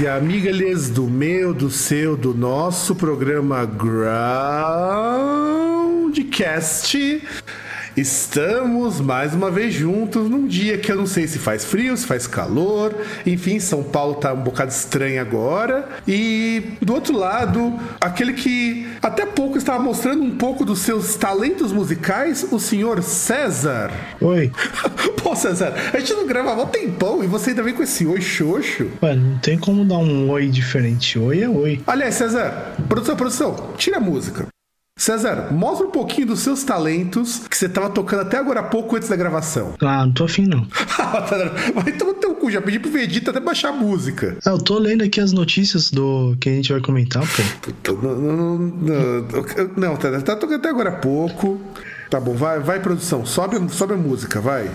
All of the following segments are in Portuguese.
E amigalhas do meu, do seu, do nosso programa Groundcast. Estamos mais uma vez juntos num dia que eu não sei se faz frio, se faz calor. Enfim, São Paulo tá um bocado estranho agora. E do outro lado, aquele que até pouco estava mostrando um pouco dos seus talentos musicais, o senhor César. Oi. Pô, César, a gente não gravava há um tempão e você ainda vem com esse oi xoxo. Ué, não tem como dar um oi diferente. Oi é oi. Aliás, César, produção, produção, tira a música. César, mostra um pouquinho dos seus talentos que você estava tocando até agora há pouco antes da gravação. Ah, não tô afim não. Vai tomar teu cu, já pedi pro Vegeta até baixar a música. Ah, eu tô lendo aqui as notícias do que a gente vai comentar, pô. Não, não, não, não, tá, tá tocando até agora há pouco. Tá bom, vai, vai produção, sobe, sobe a música, vai.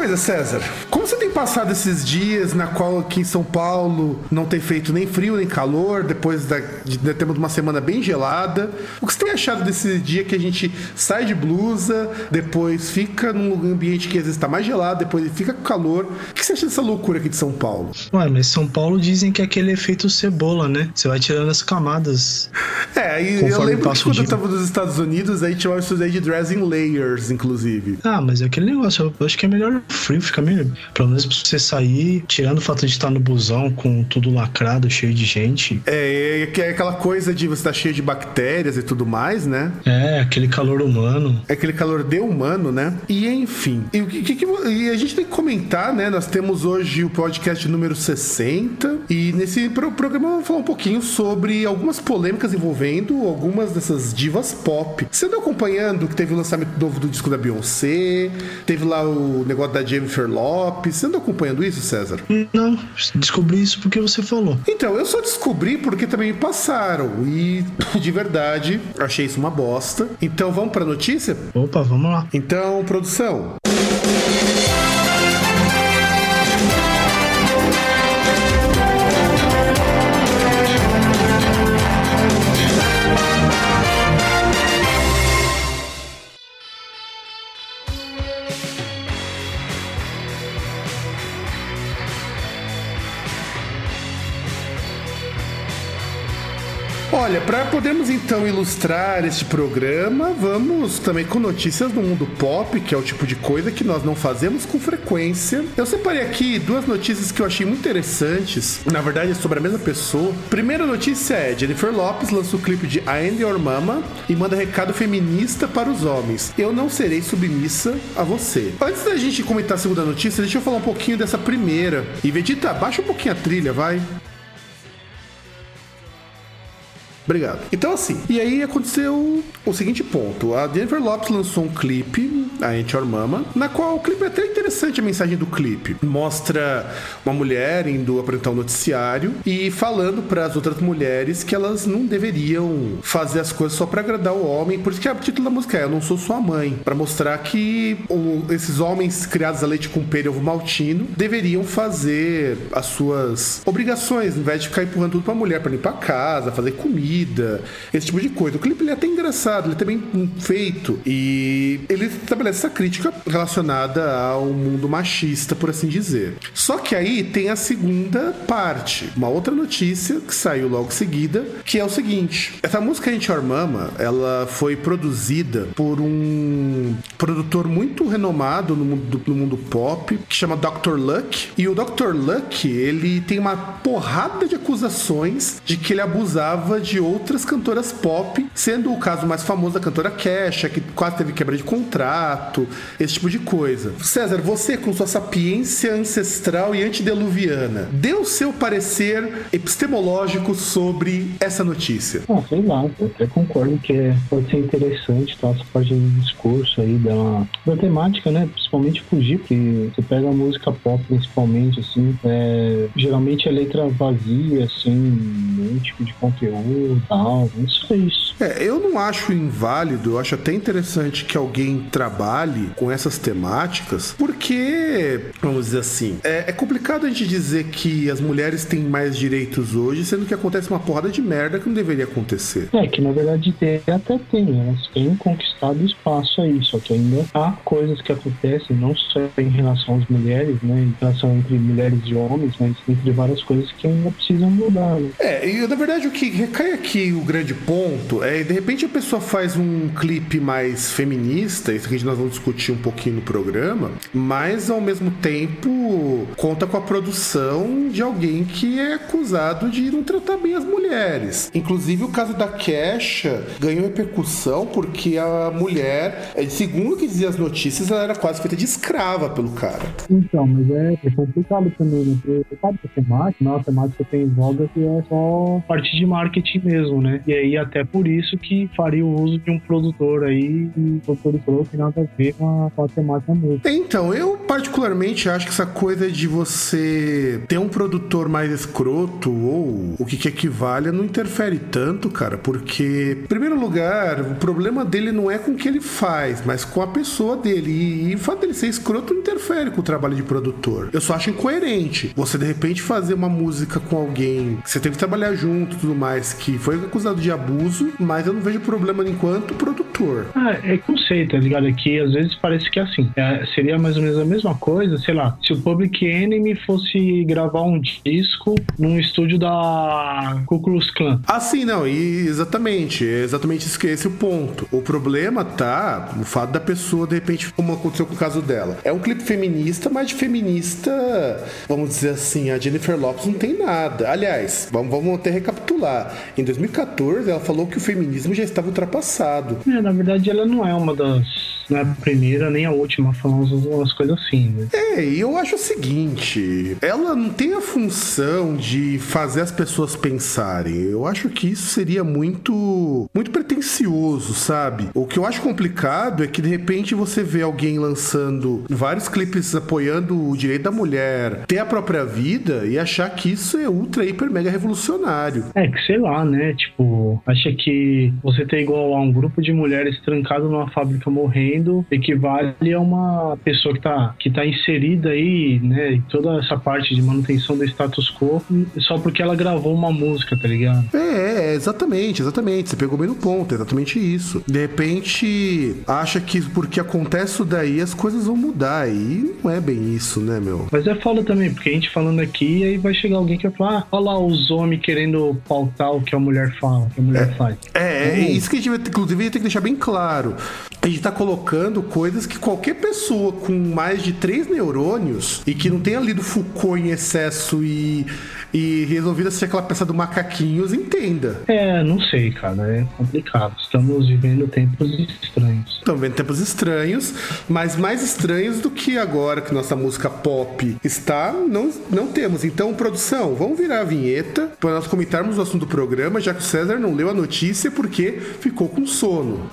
Coisa, César. Como você tem passado esses dias na qual aqui em São Paulo não tem feito nem frio nem calor, depois da, de, de termos uma semana bem gelada? O que você tem achado desse dia que a gente sai de blusa, depois fica num ambiente que às vezes está mais gelado, depois fica com calor? O que você acha dessa loucura aqui de São Paulo? Ué, mas São Paulo dizem que é aquele efeito cebola, né? Você vai tirando as camadas. É, e eu lembro que quando eu tava nos Estados Unidos, aí tinha uma estudei de dressing layers, inclusive. Ah, mas é aquele negócio, eu acho que é melhor frio fica meio. Pelo menos pra você sair, tirando o fato de estar no busão com tudo lacrado, cheio de gente. É, é, é aquela coisa de você estar cheio de bactérias e tudo mais, né? É, aquele calor humano. É aquele calor de humano, né? E enfim. E, que, que, e a gente tem que comentar, né? Nós temos hoje o podcast número 60. E nesse pro, programa eu vou falar um pouquinho sobre algumas polêmicas envolvendo algumas dessas divas pop. Você andou acompanhando que teve o lançamento novo do disco da Beyoncé, teve lá o negócio da Jennifer Lopes. Você andou acompanhando isso, César? Não, descobri isso porque você falou. Então, eu só descobri porque também me passaram. E, de verdade, achei isso uma bosta. Então, vamos pra notícia? Opa, vamos lá. Então, produção. Olha, para podermos então ilustrar este programa, vamos também com notícias do mundo pop, que é o tipo de coisa que nós não fazemos com frequência. Eu separei aqui duas notícias que eu achei muito interessantes, na verdade é sobre a mesma pessoa. Primeira notícia é: Jennifer Lopes lança o clipe de I Am Your Mama e manda recado feminista para os homens. Eu não serei submissa a você. Antes da gente comentar a segunda notícia, deixa eu falar um pouquinho dessa primeira. E Vegeta, baixa um pouquinho a trilha, vai. Obrigado. Então, assim, e aí aconteceu o seguinte ponto: a Jennifer Lopes lançou um clipe, a Ain't Your Mama, na qual o clipe é até interessante a mensagem do clipe. Mostra uma mulher indo apresentar um noticiário e falando para as outras mulheres que elas não deveriam fazer as coisas só para agradar o homem. Por isso que o título da música é Eu Não Sou Sua Mãe. para mostrar que esses homens criados a leite com pera e ovo maltino deveriam fazer as suas obrigações, ao invés de ficar empurrando tudo pra mulher para limpar a casa, fazer comida esse tipo de coisa. O clipe ele é até engraçado, ele é bem feito e ele estabelece essa crítica relacionada ao mundo machista, por assim dizer. Só que aí tem a segunda parte, uma outra notícia que saiu logo seguida, que é o seguinte: essa música Ain't Your Mama, ela foi produzida por um produtor muito renomado no mundo, no mundo pop, que chama Dr. Luck. E o Dr. Luck, ele tem uma porrada de acusações de que ele abusava de outras cantoras pop, sendo o caso mais famoso da cantora Kesha, que quase teve quebra de contrato, esse tipo de coisa. César, você com sua sapiência ancestral e antediluviana, dê o seu parecer epistemológico sobre essa notícia. Ah, sei lá, eu até concordo que é, pode ser interessante, tá? Essa parte do discurso aí da, da temática, né? Principalmente fugir, porque você pega a música pop, principalmente, assim, é, geralmente é letra vazia, assim, nenhum tipo de conteúdo tal, não só isso. É, eu não acho inválido, eu acho até interessante que alguém trabalhe com essas temáticas, porque, vamos dizer assim, é, é complicado a gente dizer que as mulheres têm mais direitos hoje, sendo que acontece uma porrada de merda que não deveria acontecer. É, que na verdade tem, até tem, elas têm conquistado espaço aí, só que ainda há coisas que acontecem, não só em relação às mulheres, né, em relação entre mulheres e homens, mas entre várias coisas que ainda precisam mudar. Né? É, e na verdade o que recai aqui o grande ponto é, de repente a pessoa faz um clipe mais feminista, isso que nós vamos discutir um pouquinho no programa, mas ao mesmo tempo conta com a produção de alguém que é acusado de não tratar bem as mulheres. Inclusive o caso da Kesha ganhou repercussão porque a mulher, é, segundo o que dizia as notícias, ela era quase feita de escrava pelo cara. Então, mas é, é complicado também, né? Porque sabe que a temática, não, a temática tem voga que é só parte de marketing mesmo, né? E aí até por isso que faria o uso de um produtor aí e o produtor falou que nada a ver com a, com a temática mesmo. Então, eu particularmente acho que essa coisa de você ter um produtor mais escroto ou o que, que equivale não interfere tanto, cara, porque, em primeiro lugar, o problema dele não é com o que ele faz, mas com a pessoa dele. E, e o fato dele ser escroto não interfere com o trabalho de produtor. Eu só acho incoerente você, de repente, fazer uma música com alguém que você tem que trabalhar junto tudo mais, que foi acusado de abuso, mas eu não vejo problema enquanto produtor. Ah, é conceito, tá ligado? Aqui às vezes parece que é assim. É, seria mais ou menos a mesma coisa, sei lá, se o Public Enemy fosse gravar um disco num estúdio da Ku Klux Klan. Ah, sim, não, e exatamente, é exatamente que é esse o ponto. O problema tá o fato da pessoa, de repente, como aconteceu com o caso dela. É um clipe feminista, mas de feminista, vamos dizer assim, a Jennifer Lopes não tem nada. Aliás, vamos, vamos até recapitular. Em 2014, ela falou que o feminismo já estava ultrapassado. É, na verdade, ela não é uma das. Não é a primeira nem a última falando umas coisas assim, né? É, e eu acho o seguinte: ela não tem a função de fazer as pessoas pensarem. Eu acho que isso seria muito, muito pretencioso, sabe? O que eu acho complicado é que de repente você vê alguém lançando vários clipes apoiando o direito da mulher, ter a própria vida e achar que isso é ultra, hiper, mega revolucionário. É, que sei lá, né? Tipo, acha que você ter igual a um grupo de mulheres trancado numa fábrica morrendo equivale a uma pessoa que tá, que tá inserida aí, né? Em toda essa parte de manutenção do status quo só porque ela gravou uma música, tá ligado? É, é, exatamente, exatamente. Você pegou bem no ponto, é exatamente isso. De repente, acha que porque acontece daí as coisas vão mudar. E não é bem isso, né, meu? Mas é foda também, porque a gente falando aqui, aí vai chegar alguém que vai falar: ah, olha lá os homens querendo pautar o que a mulher fala, que a mulher faz. É, é isso que a gente, inclusive, tem que deixar bem claro. A gente tá colocando coisas que qualquer pessoa com mais de três neurônios e que não tenha lido Foucault em excesso e, e resolvido assistir aquela peça do Macaquinhos entenda. É, não sei, cara, é complicado. Estamos vivendo tempos estranhos. Estamos vendo tempos estranhos, mas mais estranhos do que agora que nossa música pop está, não, não temos. Então, produção, vamos virar a vinheta para nós comentarmos o assunto do programa, já que o César não leu a notícia porque ficou com sono.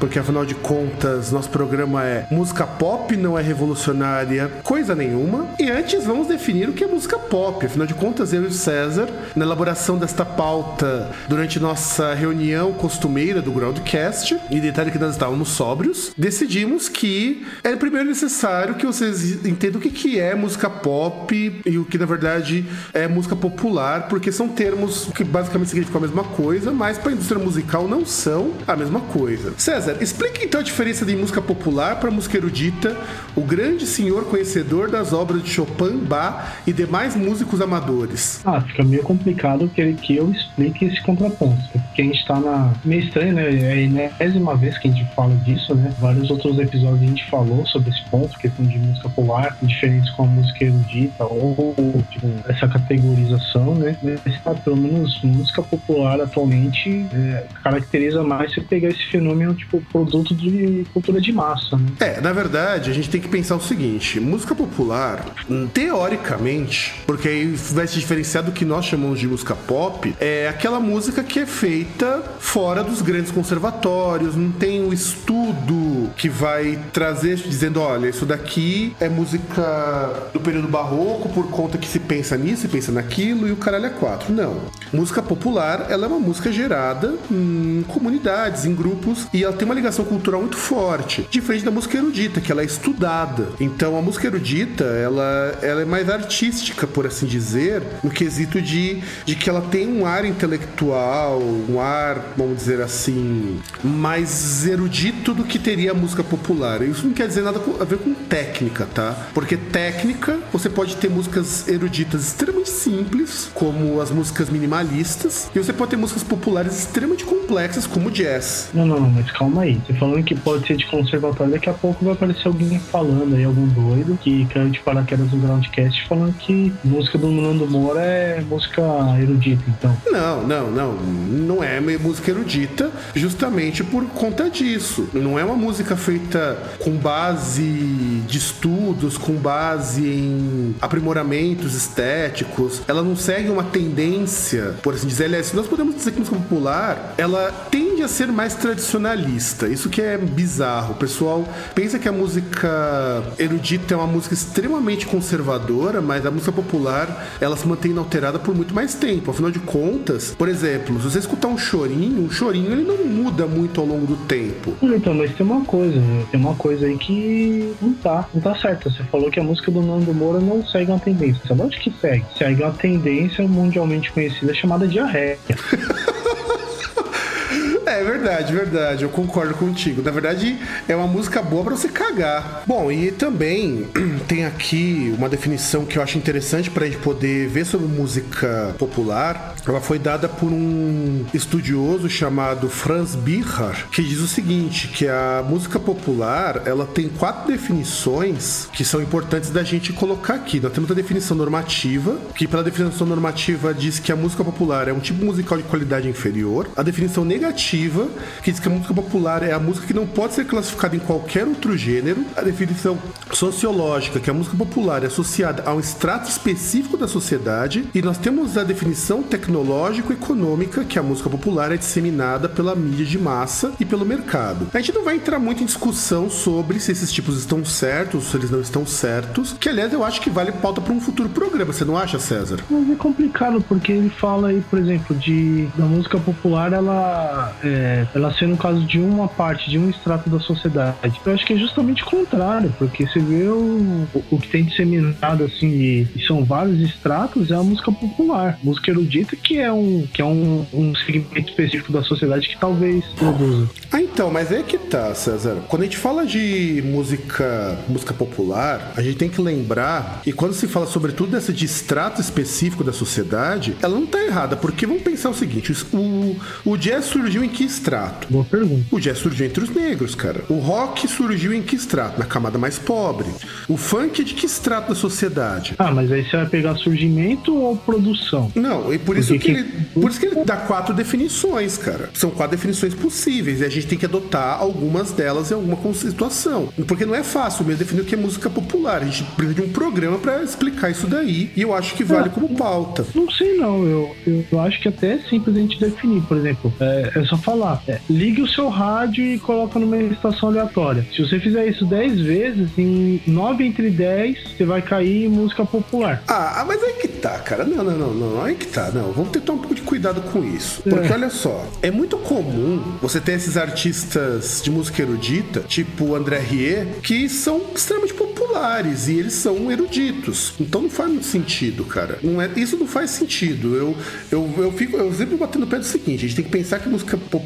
Porque afinal de contas, nosso programa é música pop, não é revolucionária, coisa nenhuma. E antes vamos definir o que é música pop. Afinal de contas, eu e o César, na elaboração desta pauta durante nossa reunião costumeira do Groundcast, e detalhe que nós estávamos sóbrios, decidimos que é primeiro necessário que vocês entendam o que, é música pop e o que na verdade é música popular, porque são termos que basicamente significam a mesma coisa, mas para a indústria musical não são a mesma coisa. César, explique então a diferença de música popular para música erudita, o grande senhor conhecedor das obras de Chopin, Bach e demais músicos amadores. Ah, fica meio complicado que, eu explique esse contraponto. Porque a gente tá na. meio estranho, né? É a enésima vez que a gente fala disso, né? Vários outros episódios a gente falou sobre esse ponto, questão de música popular, diferentes com a música erudita, ou tipo, essa categorização, né? Mas tá, pelo menos música popular atualmente é, caracteriza mais você pegar esse fenômeno, tipo, produto de cultura de massa, né? É, na verdade, a gente tem que pensar o seguinte: música popular, hum, teoricamente, porque aí vai se diferenciar do que nós chamamos de música pop, é aquela música que é feita fora dos grandes conservatórios, não tem o estudo que vai trazer dizendo: olha, isso daqui é música do período barroco por conta que se pensa nisso, se pensa naquilo e o caralho é quatro. Não. Música popular, ela é uma música gerada em comunidades, em grupos, e ela tem uma ligação cultural muito forte, diferente da música erudita, que ela é estudada. Então a música erudita, ela, ela é mais artística, por assim dizer, no quesito de, de que ela tem um ar intelectual, um ar, vamos dizer assim, mais erudito do que teria a música popular. Isso não quer dizer nada a ver com técnica, tá? Porque técnica, você pode ter músicas eruditas extremamente simples, como as músicas minimalistas, e você pode ter músicas populares extremamente complexas, como jazz. Não, não, não, mas calma aí. Você falando que pode ser de conservatório, daqui a pouco vai aparecer alguém falando aí, algum doido, que caiu de paraquedas no Groundcast, falando que música do Nando Moura é música erudita, então. Não, não, não. Não é música erudita justamente por conta disso. Não é uma música feita com base de estudos, com base em aprimoramentos estéticos. Ela não segue uma tendência, por assim dizer. Aliás, nós podemos dizer que música popular, ela tende a ser mais tradicionalista. Isso que é bizarro. O pessoal pensa que a música erudita é uma música extremamente conservadora, mas a música popular, ela se mantém inalterada por muito mais tempo. Afinal de contas, por exemplo, se você escutar um chorinho, um chorinho ele não muda muito ao longo do tempo. Então, mas tem uma coisa, né? tem uma coisa aí que não tá, não tá certa. Você falou que a música do Nando Moura não segue uma tendência. Sabe onde que segue? Segue uma tendência mundialmente conhecida chamada diarreia. É verdade, verdade. Eu concordo contigo. Na verdade, é uma música boa pra você cagar. Bom, e também tem aqui uma definição que eu acho interessante pra gente poder ver sobre música popular. Ela foi dada por um estudioso chamado Franz Bichar, que diz o seguinte, que a música popular, ela tem quatro definições que são importantes da gente colocar aqui. Nós temos a definição normativa, que pela definição normativa diz que a música popular é um tipo musical de qualidade inferior. A definição negativa que diz que a música popular é a música que não pode ser classificada em qualquer outro gênero. A definição sociológica, que a música popular é associada a um extrato específico da sociedade. E nós temos a definição tecnológico-econômica, que a música popular é disseminada pela mídia de massa e pelo mercado. A gente não vai entrar muito em discussão sobre se esses tipos estão certos, se eles não estão certos, que aliás eu acho que vale pauta para um futuro programa, você não acha, César? Mas é complicado, porque ele fala aí, por exemplo, de da música popular, ela é, ela ser no caso de uma parte, de um extrato da sociedade. Eu acho que é justamente o contrário, porque você vê o, o que tem disseminado assim, e, e são vários extratos, é a música popular. Música erudita, que é um, que é um, um segmento específico da sociedade que talvez produza. Ah, então, mas é que tá, César. Quando a gente fala de música, música popular, a gente tem que lembrar, e quando se fala sobretudo dessa de extrato específico da sociedade, ela não tá errada, porque vamos pensar o seguinte: o, o jazz surgiu em que extrato? Boa pergunta. O jazz surgiu entre os negros, cara. O rock surgiu em que extrato? Na camada mais pobre. O funk é de que extrato da sociedade? Ah, mas aí você vai pegar surgimento ou produção? Não, e por isso Porque que que- ele, por isso que ele dá quatro definições, cara. São quatro definições possíveis e a gente tem que adotar algumas delas em alguma situação. Porque não é fácil mesmo definir o que é música popular. A gente precisa de um programa pra explicar isso daí e eu acho que vale como pauta. Não sei não, eu, eu, eu acho que até é simples a gente definir, por exemplo, é, é só falar, é, ligue o seu rádio e coloca numa estação aleatória. Se você fizer isso 10 vezes, em 9 entre 10, você vai cair em música popular. Ah, ah, mas aí que tá, cara. Não, não, não, não. Aí que tá. Não, vamos ter que tomar um pouco de cuidado com isso. Porque É. olha só, é muito comum você ter esses artistas de música erudita, tipo o André Rieu, que são extremamente populares e eles são eruditos. Então não faz muito sentido, cara. Não é, isso não faz sentido. Eu, eu, eu fico, eu sempre batendo o pé do seguinte: a gente tem que pensar que música popular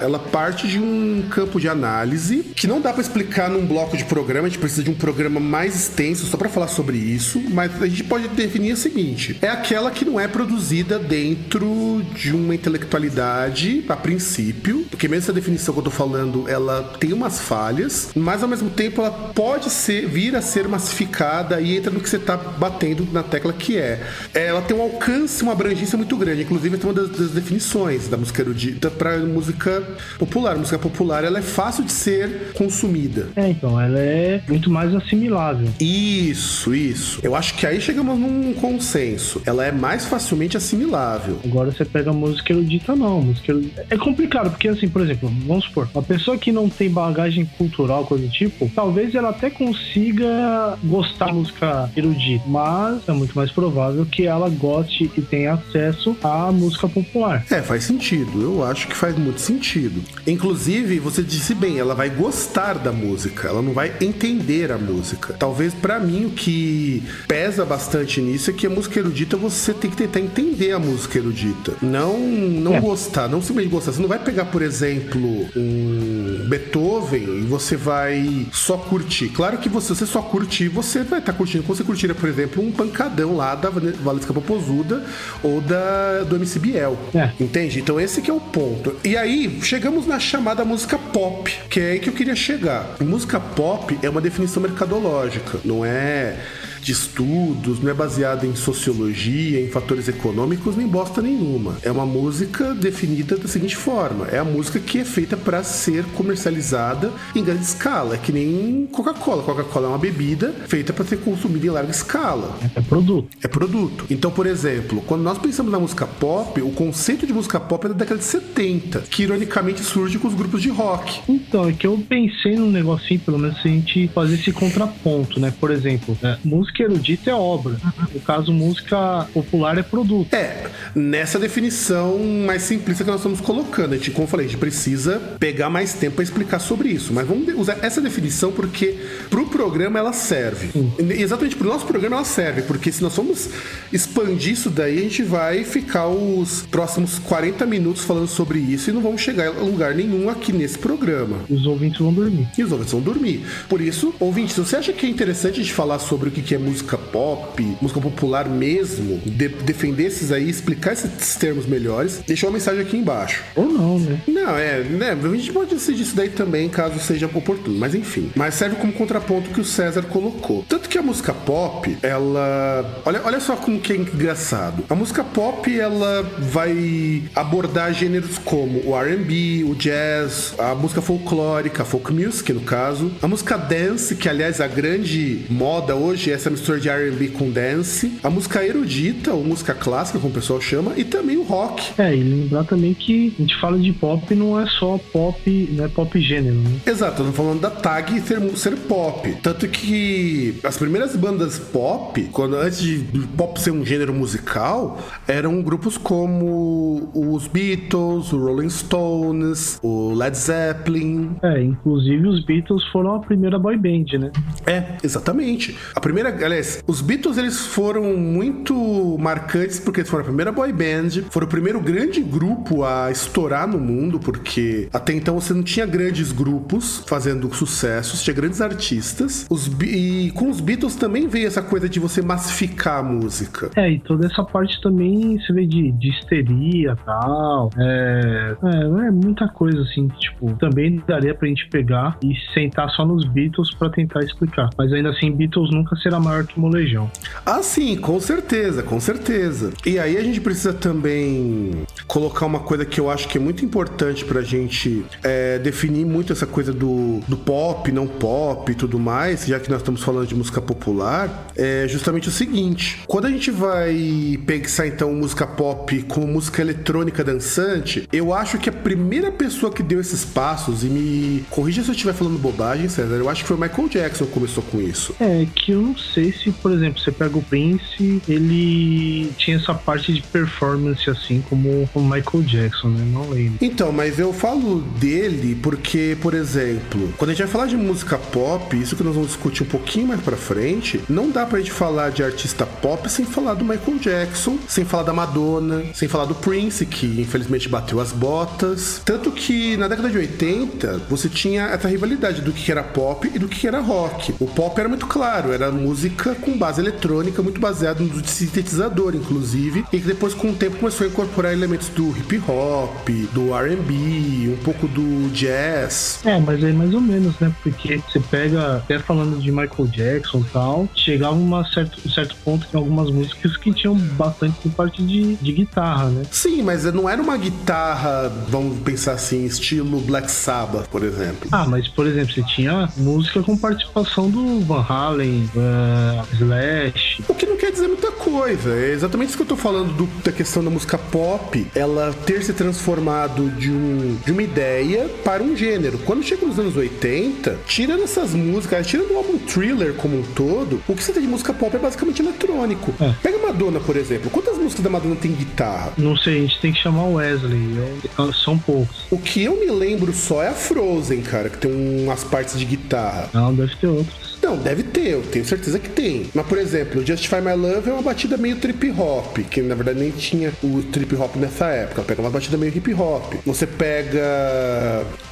ela parte de um campo de análise que não dá pra explicar num bloco de programa. A gente precisa de um programa mais extenso só pra falar sobre isso. Mas a gente pode definir o seguinte: é aquela que não é produzida dentro de uma intelectualidade a princípio, porque mesmo essa definição que eu tô falando, ela tem umas falhas, mas ao mesmo tempo ela pode ser vir a ser massificada e entra no que você tá batendo na tecla que é. Ela tem um alcance, uma abrangência muito grande, inclusive é uma das, das definições da música erudita para música popular. música popular ela é fácil de ser consumida. É, então, ela é muito mais assimilável. Isso, isso. Eu acho que aí chegamos num consenso. Ela é mais facilmente assimilável. Agora você pega a música erudita, não. Música erudita... É complicado, porque assim, por exemplo, vamos supor, uma pessoa que não tem bagagem cultural, coisa do tipo, talvez ela até consiga gostar da música erudita, mas é muito mais provável que ela goste e tenha acesso à música popular. É, faz sentido. Eu acho que faz muito sentido. Inclusive, você disse bem, ela vai gostar da música, ela não vai entender a música. Talvez pra mim o que pesa bastante nisso é que a música erudita você tem que tentar entender a música erudita. Não não É. gostar, não simplesmente gostar. Você não vai pegar, por exemplo, um Beethoven e você vai só curtir. Claro que você, você só curtir, você vai estar curtindo como você curtiria, por exemplo, um pancadão lá da Valesca Popozuda ou da do MC Biel. É. Entende? Então esse que é o ponto. E aí, chegamos na chamada música pop, que é aí que eu queria chegar. Música pop é uma definição mercadológica, não é de estudos, não é baseada em sociologia, em fatores econômicos, nem bosta nenhuma. É uma música definida da seguinte forma: é a música que é feita para ser comercializada em grande escala. É que nem Coca-Cola. Coca-Cola é uma bebida feita para ser consumida em larga escala É produto. é produto. Então, por exemplo, quando nós pensamos na música pop, o conceito de música pop é da década de 70, que ironicamente surge com os grupos de rock. Então, é que eu pensei num negocinho, pelo menos, se a gente fazer esse contraponto, né? Por exemplo, é, música erudita é obra. No caso, música popular é produto. É, nessa definição mais simplista que nós estamos colocando. A gente, como eu falei, a gente precisa pegar mais tempo para explicar sobre isso. Mas vamos usar essa definição porque pro programa ela serve. E Exatamente pro nosso programa ela serve, porque se nós formos expandir isso daí, a gente vai ficar os próximos 40 minutos falando sobre isso e não vamos chegar a lugar nenhum aqui nesse programa. Os ouvintes vão dormir. E os ouvintes vão dormir. Por isso, ouvinte, se você acha que é interessante a gente falar sobre o que que é música pop, música popular mesmo, de- defender esses aí, explicar esses termos melhores, deixa uma mensagem aqui embaixo. Ou não, né? Não, é, né? A gente pode decidir isso daí também, caso seja oportuno, mas enfim. Mas serve como contraponto que o César colocou. Tanto que a música pop, ela. Olha, olha só como que é engraçado. A música pop, ela vai abordar gêneros como o RB, o jazz, a música folclórica, a folk music, no caso. A música dance, que aliás a grande moda hoje é essa mistura de RB com dance. A música erudita, ou música clássica, como o pessoal chama, e também o rock. É, e lembrar também que a gente fala de pop não é só pop, não é pop gênero, né? Exato, eu tô falando da tag ser, ser pop. Tanto que as primeiras bandas pop, quando antes de pop ser um gênero musical, eram grupos como os Beatles, o Rolling Stones, o Led Zeppelin. É, inclusive os Beatles foram a primeira boy band, né? É, exatamente. A primeira, aliás, os Beatles eles foram muito marcantes porque eles foram a primeira boy band, foram o primeiro grande grupo a estourar no mundo, porque até então você não tinha grandes grupos fazendo sucessos, tinha grandes artistas. Os, e com os Beatles também veio essa coisa de você massificar a música. É, e toda essa parte também você vê de, de histeria e tal. É, é, é muita coisa assim, tipo, também daria pra gente pegar e sentar só nos Beatles pra tentar explicar. Mas ainda assim, Beatles nunca será maior que Molejão. Ah, sim, com certeza, com certeza. E aí a gente precisa também colocar uma coisa que eu acho que é muito importante pra gente é, definir muito essa coisa do, do pop, não pop e tudo mais, já que nós estamos falando de música popular, é justamente o seguinte: quando a gente vai pensar então música pop como música eletrônica dançante, eu acho que a primeira pessoa que deu esses passos, e me corrija se eu estiver falando bobagem, César, eu acho que foi o Michael Jackson que começou com isso. É, que eu não sei se, por exemplo, você pega o Prince, ele tinha essa parte de performance assim como o Michael Jackson, né? Não lembro. Então, mas eu falo dele porque, por exemplo, quando a gente vai falar de música pop, isso que nós vamos discutir um pouquinho mais pra frente, não dá pra gente falar de artista pop sem falar do Michael Jackson, sem falar da Madonna, sem falar do Prince, que infelizmente bateu as botas. Tanto que na década de 80, você tinha essa rivalidade do que era pop e do que era rock. O pop era muito claro, era música com base eletrônica, muito baseado no sintetizador, inclusive, e que depois, com o tempo, começou a incorporar elementos do hip hop, do RB, um pouco do jazz. É, mas é mais ou menos, né? Porque você pega, até falando de Michael Jackson e tal, chegava uma certo, um certo ponto que algumas músicas que tinham bastante parte de, de guitarra, né? Sim, mas não era uma guitarra, vamos pensar assim, estilo Black Sabbath, por exemplo. Ah, mas por exemplo, você tinha música com participação do Van Halen, uh, Slash. O que não quer dizer muita coisa. É exatamente isso que eu tô falando do- da questão da música pop, ela ter se transformado de, um, de uma ideia para um gênero. Quando chega nos anos 80, tirando essas músicas, tirando o álbum Thriller como um todo, o que você tem de música pop é basicamente eletrônico. É. Pega Madonna, por exemplo. Quantas músicas da Madonna tem guitarra? Não sei, a gente tem que chamar o Wesley. eu- são poucos. O que eu me lembro só é a Frozen, cara, que tem umas partes de guitarra. Não, deve ter outros. Não, deve ter, eu tenho certeza que tem. Mas, por exemplo, Justify My Love é uma batida meio trip hop, que na verdade nem tinha o trip hop nessa época. Pega uma batida meio hip hop. Você pega.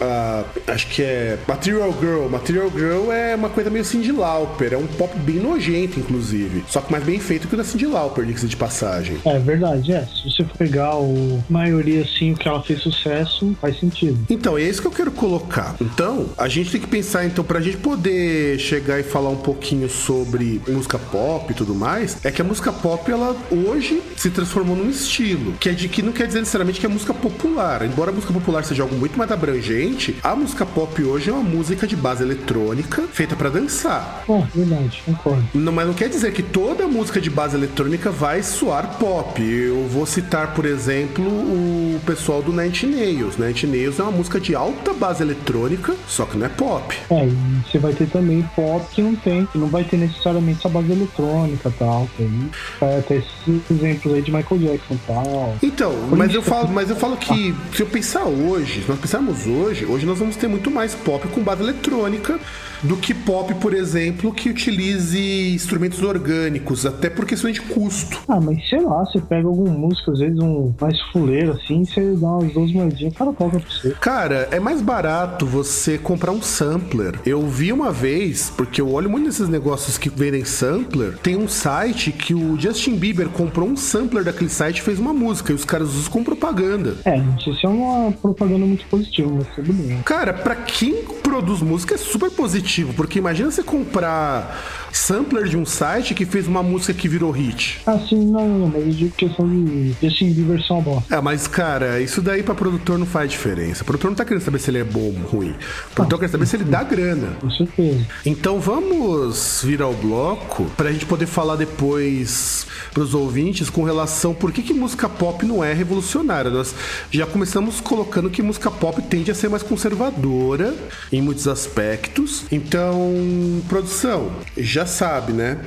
a- acho que é Material Girl. Material Girl é uma coisa meio Cyndi Lauper. É um pop bem nojento, inclusive. Só que mais bem feito que o da Cyndi Lauper, diga-se de passagem. É verdade, é. Se você pegar o maioria assim, o que ela fez sucesso, faz sentido. Então, é isso que eu quero colocar. Então, a gente tem que pensar, então, pra gente poder chegar e falar um pouquinho sobre música pop e tudo mais, é que a música pop, ela hoje se transformou num estilo, que é de que não quer dizer necessariamente que é música popular. Embora a música popular seja algo muito mais abrangente, a música pop hoje é uma música de base eletrônica feita pra dançar. Bom, verdade, concordo. Não, mas não quer dizer que toda música de base eletrônica vai soar pop. Eu vou citar, por exemplo, o pessoal do Nine Nails. Nine Nails é uma música de alta base eletrônica, só que não é pop. É, e você vai ter também pop que não tem, que não vai ter necessariamente essa base eletrônica e tal. Tem até esses exemplos aí de Michael Jackson e tal. Então, mas eu falo, mas eu falo que se eu pensar hoje, se nós pensarmos hoje, hoje nós vamos ter muito mais pop com base eletrônica do que pop, por exemplo, que utilize instrumentos orgânicos, até por questões de custo. Ah, mas sei lá, você pega alguma música, às vezes um mais fuleiro assim, você dá umas duas moedinhas, o cara toca pra você. Cara, é mais barato você comprar um sampler. Eu vi uma vez, porque eu olho muito nesses negócios que vendem sampler, tem um site que o Justin Bieber comprou um sampler daquele site e fez uma música, e os caras usam com propaganda. É, não sei se é uma propaganda muito positiva, mas tudo bem. Cara, pra quem produz música é super positivo, porque imagina você comprar sampler de um site que fez uma música que virou hit. Ah, sim, não, não, mas eu digo questão de ser uma bosta. Ah, mas cara, isso daí pra produtor não faz diferença. O produtor não tá querendo saber se ele é bom ou ruim. O produtor quer saber se ele dá grana. Com certeza. Então vamos vir ao bloco pra gente poder falar depois pros ouvintes com relação por que, que música pop não é revolucionária. Nós já começamos colocando que música pop tende a ser mais conservadora em muitos aspectos. Então, produção, já sabe, né?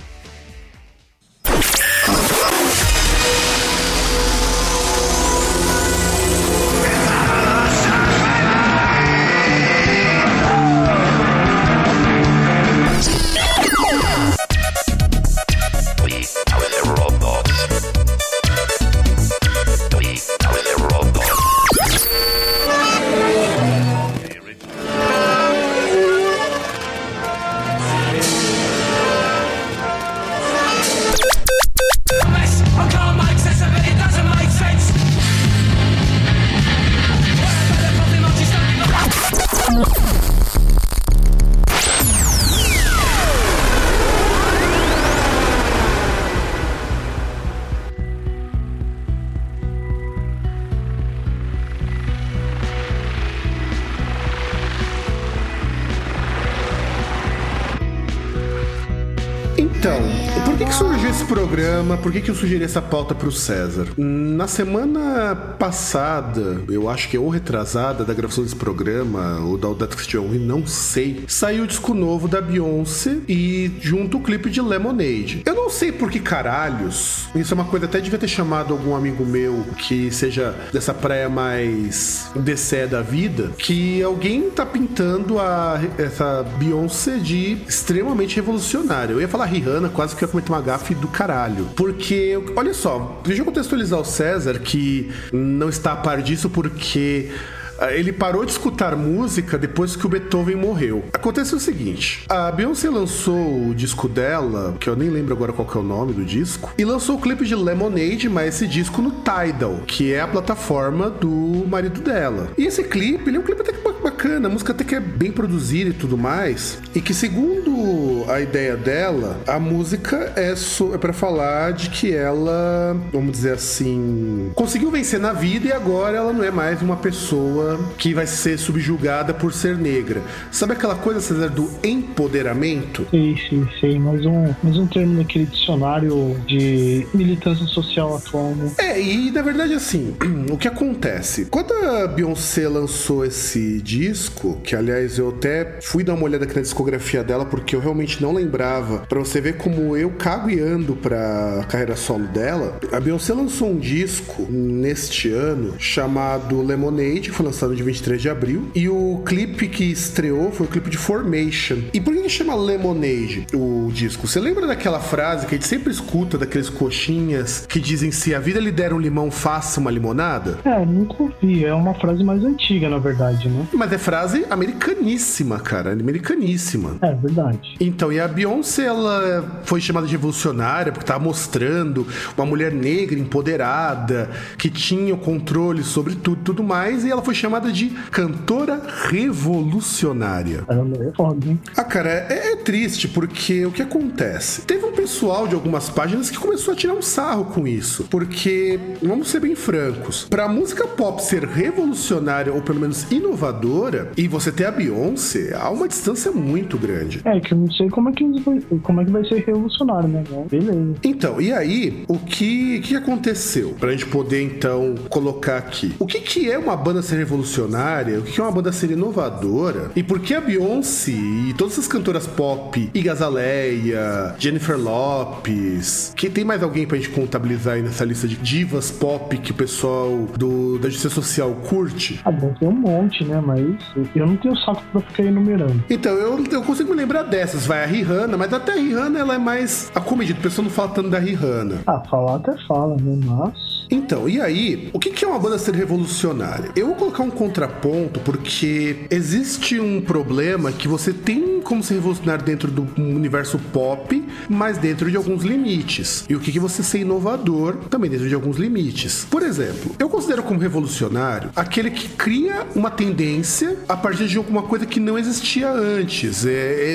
Por que, que eu sugeri essa pauta pro César? Na semana passada, eu acho que é ou retrasada da gravação desse programa, ou da data que não sei, saiu o disco novo da Beyoncé e junto o clipe de Lemonade. Eu não sei por que caralhos, isso é uma coisa até devia ter chamado algum amigo meu que seja dessa praia mais DC da vida, que alguém tá pintando a, essa Beyoncé de extremamente revolucionária. Eu ia falar Rihanna, quase que ia cometer uma gafe do caralho. Porque, olha só, deixa eu contextualizar o César, que não está a par disso porque ah, ele parou de escutar música depois que o Beethoven morreu. Acontece o seguinte: a Beyoncé lançou o disco dela, que eu nem lembro agora qual é o nome do disco, e lançou o clipe de Lemonade, mas esse disco no Tidal, que é a plataforma do marido dela. E esse clipe, ele é um clipe até que bacana, a música até que é bem produzida e tudo mais, e que segundo a ideia dela, a música é, so, é para falar de que ela, vamos dizer assim, conseguiu vencer na vida e agora ela não é mais uma pessoa que vai ser subjugada por ser negra. Sabe aquela coisa, César, do empoderamento? Sim, sim, sim. Mais um, mais um termo naquele dicionário de militância social atual, né? É, e na verdade, assim, o que acontece? Quando a Beyoncé lançou esse disco, que aliás eu até fui dar uma olhada aqui na discografia dela, porque eu realmente não lembrava, pra você ver como eu cago e ando pra carreira solo dela, a Beyoncé lançou um disco neste ano chamado Lemonade, que foi lançado de 23 de abril, e o clipe que estreou foi o clipe de Formation. E por que chama Lemonade o disco? Você lembra daquela frase que a gente sempre escuta daqueles coxinhas que dizem se a vida lhe der um limão, faça uma limonada? É, nunca ouvi. É uma frase mais antiga, na verdade, né? Mas é frase americaníssima, cara, americaníssima. É verdade. Então, e a Beyoncé, ela foi chamada de revolucionária porque estava mostrando uma mulher negra empoderada, que tinha o controle sobre tudo e tudo mais, e ela foi chamada de cantora revolucionária. Caramba, é foda, hein? Ah, cara, é, é triste porque o que acontece? Teve um pessoal de algumas páginas que começou a tirar um sarro com isso, porque, vamos ser bem francos, pra música pop ser revolucionária ou pelo menos inovadora e você ter a Beyoncé, há uma distância muito grande. É, que eu não sei como é que, vai- como é que vai ser revolucionário, né? Beleza. Então, e aí, o que, que aconteceu? Pra gente poder, então, colocar aqui. O que, que é uma banda ser revolucionária? O que, que é uma banda ser inovadora? E por que a Beyoncé e todas essas cantoras pop, Igazaleia, Jennifer Lopes, que tem mais alguém pra gente contabilizar aí nessa lista de divas pop que o pessoal do, da justiça social curte? Ah, bom, tem um monte, né? Mas eu não tenho saco pra ficar enumerando. Então, eu, eu consigo me lembrar dessas. Vai a Rihanna, mas até a Rihanna ela é mais acomedida. O pessoal não fala tanto da Rihanna. Ah, falar até fala, né? Mas. Então, e aí, o que que é uma banda ser revolucionária? Eu vou colocar um contraponto porque existe um problema que você tem como ser revolucionário dentro do universo pop, mas dentro de alguns limites. E o que que você ser inovador também dentro de alguns limites. Por exemplo, eu considero como revolucionário aquele que cria uma tendência a partir de alguma coisa que não existia antes. É,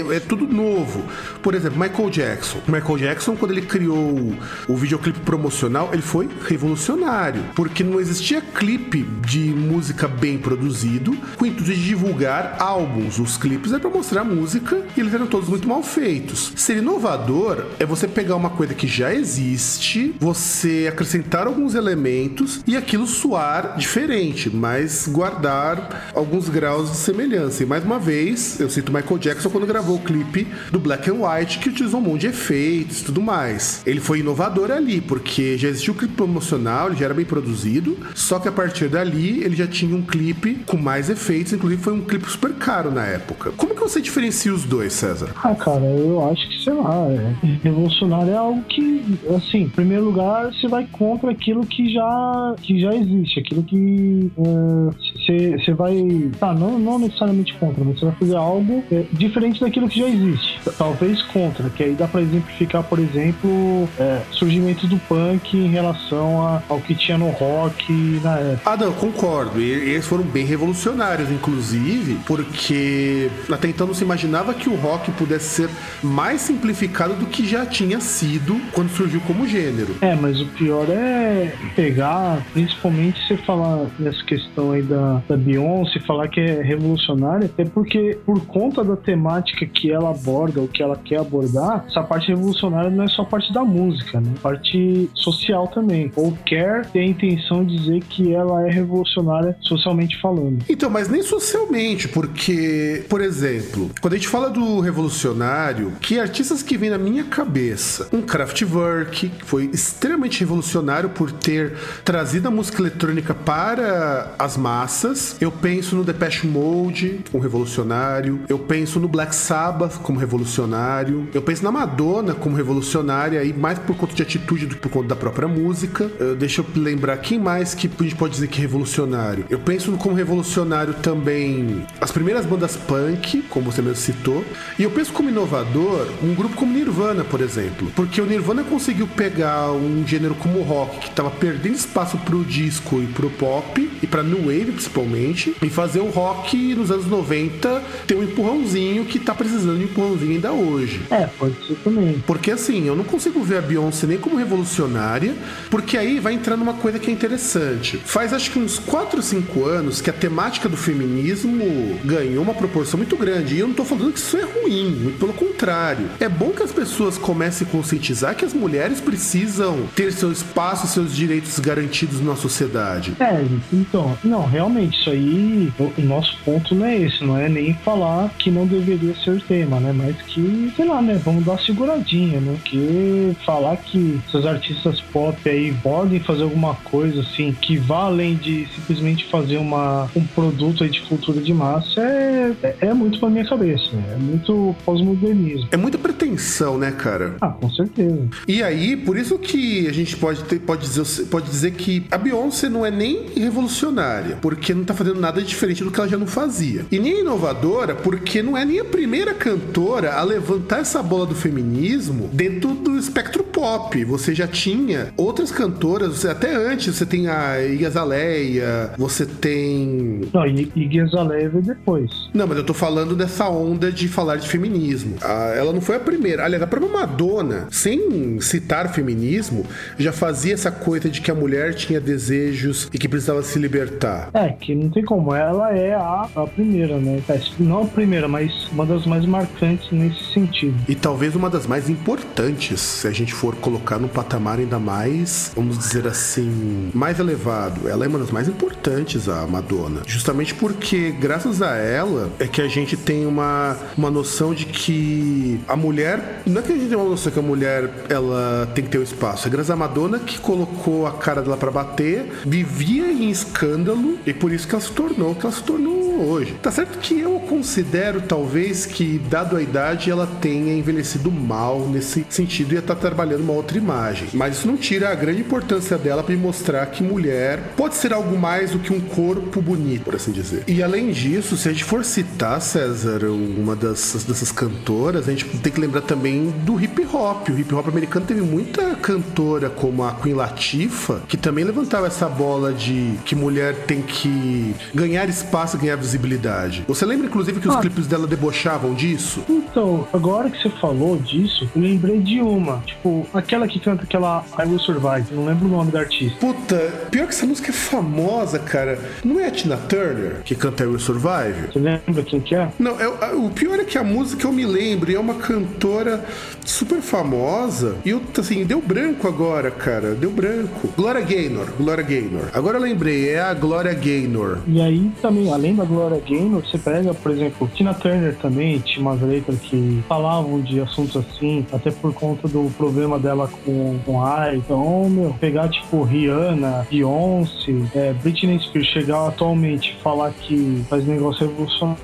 é- é tudo novo. Por exemplo, Michael Jackson. Michael Jackson, quando ele criou o videoclipe promocional, ele foi revolucionário. Porque não existia clipe de música bem produzido com o intuito de divulgar álbuns. Os clipes é para mostrar música e eles eram todos muito mal feitos. Ser inovador é você pegar uma coisa que já existe, você acrescentar alguns elementos e aquilo soar diferente, mas guardar alguns graus de semelhança. E mais uma vez, eu cito Michael Jackson quando gravou o clipe do Black and White, que utilizou um monte de efeitos e tudo mais. Ele foi inovador ali, porque já existia o clipe promocional, ele já era bem produzido, só que a partir dali ele já tinha um clipe com mais efeitos, inclusive foi um clipe super caro na época. Como que você diferencia os dois, César? Ah, cara, eu acho que, sei lá, é, revolucionário é algo que, assim, em primeiro lugar, você vai contra aquilo que já, que já existe, aquilo que você vai. Tá, não, não necessariamente contra, mas você vai fazer algo é, diferente daquilo que já existe. Talvez contra, que aí dá pra exemplificar, por exemplo, é, surgimento do punk em relação a- ao que tinha no rock na época. Ah, não, concordo. E eles foram bem revolucionários, inclusive, porque até não se imaginava que o rock pudesse ser mais simplificado do que já tinha sido quando surgiu como gênero. É, mas o pior é pegar, principalmente você falar nessa questão aí da, da Beyoncé, falar que é revolucionária, até porque por conta da temática que ela aborda, o que ela quer abordar, essa parte revolucionária não é só parte da música, né? Parte social também. Ou quer ter a intenção de dizer que ela é revolucionária socialmente falando. Então, mas nem socialmente, porque, por exemplo, quando a gente fala do revolucionário, que artistas que vêm na minha cabeça? Um Kraftwerk, que foi extremamente revolucionário por ter trazido a música eletrônica para as massas. Eu penso no Depeche Mode como revolucionário. Eu penso no Black Sabbath como revolucionário. Eu penso na Madonna como revolucionária, e mais por conta de atitude do que por conta da própria música. Uh, deixa eu lembrar quem mais que a gente pode dizer que é revolucionário. Eu penso como revolucionário também as primeiras bandas punk, como você mesmo citou. E eu penso como inovador um grupo como Nirvana, por exemplo. Porque o Nirvana conseguiu pegar um gênero como o rock, que estava perdendo espaço pro disco e pro pop, e pra New Wave principalmente, e fazer o rock nos anos 90 ter um empurrãozinho que tá precisando de um empurrãozinho ainda hoje. É, pode ser também. Porque assim, eu não consigo ver a Beyoncé nem como revolucionária, porque aí vai entrar numa coisa que é interessante. Faz acho que uns 4 ou 5 anos que a temática do feminismo ganhou uma proporção muito grande. E eu não tô falando que isso é ruim, pelo contrário. É bom que as pessoas comecem a conscientizar que as mulheres precisam ter seu espaço, seus direitos garantidos na sociedade. É, então, não, realmente, isso aí, o, o nosso ponto não é esse, não é nem falar que não deveria ser tema, né? Mas que, sei lá, né? Vamos dar uma seguradinha, né? Que falar que esses artistas pop aí podem fazer alguma coisa assim que vá além de simplesmente fazer uma, um produto aí de cultura de massa é, é, é muito pra minha cabeça. É muito pós-modernismo. É muita pretensão, né, cara? Ah, com certeza. E aí, por isso que a gente pode, ter, pode, dizer, pode dizer que a Beyoncé não é nem revolucionária, porque não tá fazendo nada diferente do que ela já não fazia. E nem inovadora, porque não é nem a primeira cantora a levantar essa bola do feminismo dentro do espectro pop. Você já tinha outras cantoras, você, até antes, você tem a Iggy Azalea, você tem... Não, Iggy Azalea veio depois. Não, mas eu tô falando dessa onda de falar de feminismo. Ela não foi a primeira. Aliás, a própria Madonna, sem citar feminismo, já fazia essa coisa de que a mulher tinha desejos e que precisava se libertar. É, que não tem como. Ela é a, a primeira, né? É, Não a primeira, mas uma das mais marcantes nesse sentido. E talvez uma das mais importantes, se a gente for colocar num patamar ainda mais, vamos dizer assim, mais elevado. Ela é uma das mais importantes, a Madonna. Justamente porque, graças a ela, é que a gente tem uma, uma noção de que a mulher. Não é que a gente tem uma noção que a mulher ela tem que ter um espaço. É graças à Madonna que colocou a cara dela pra bater, vivia em escândalo, e por isso que ela se tornou que ela se tornou hoje. Tá certo que eu considero, talvez, que, dado a idade, ela tenha envelhecido mal nesse sentido e estar trabalhando uma outra imagem. Mas isso não tira a grande importância dela para mostrar que mulher pode ser algo mais do que um corpo bonito, por assim dizer. E além disso, se a gente for citar, César, uma dessas, dessas cantoras, a gente tem que lembrar também do hip hop. O hip hop americano teve muita cantora como a Queen Latifah, que também levantava essa bola de que mulher tem que ganhar espaço, ganhar visibilidade. Você lembra, inclusive, que os Ah. clipes dela debochavam disso? Então, agora que você falou disso, eu lembrei de uma. Tipo, aquela que canta aquela I Will Survive. Não lembro o nome da artista. Puta, pior que essa música é famosa, cara. Não é a Tina Turner que canta I Will Survive? Você lembra quem que é? Não, é, o pior é que a música eu me lembro, e é uma cantora super famosa. E eu, assim, deu branco agora, cara. Deu branco. Gloria Gaynor, Gloria Gaynor. Agora eu lembrei, é a Gloria Gaynor. E aí também, além da Gloria Gaynor, você pega, por exemplo, Tina Turner também, tinha umas letras que falavam de assuntos assim, até por conta do problema dela com, com AI. Então, meu, pegar tipo Rihanna, Beyoncé, é, Britney Spears, chegar atualmente falar que faz negócio revolucionário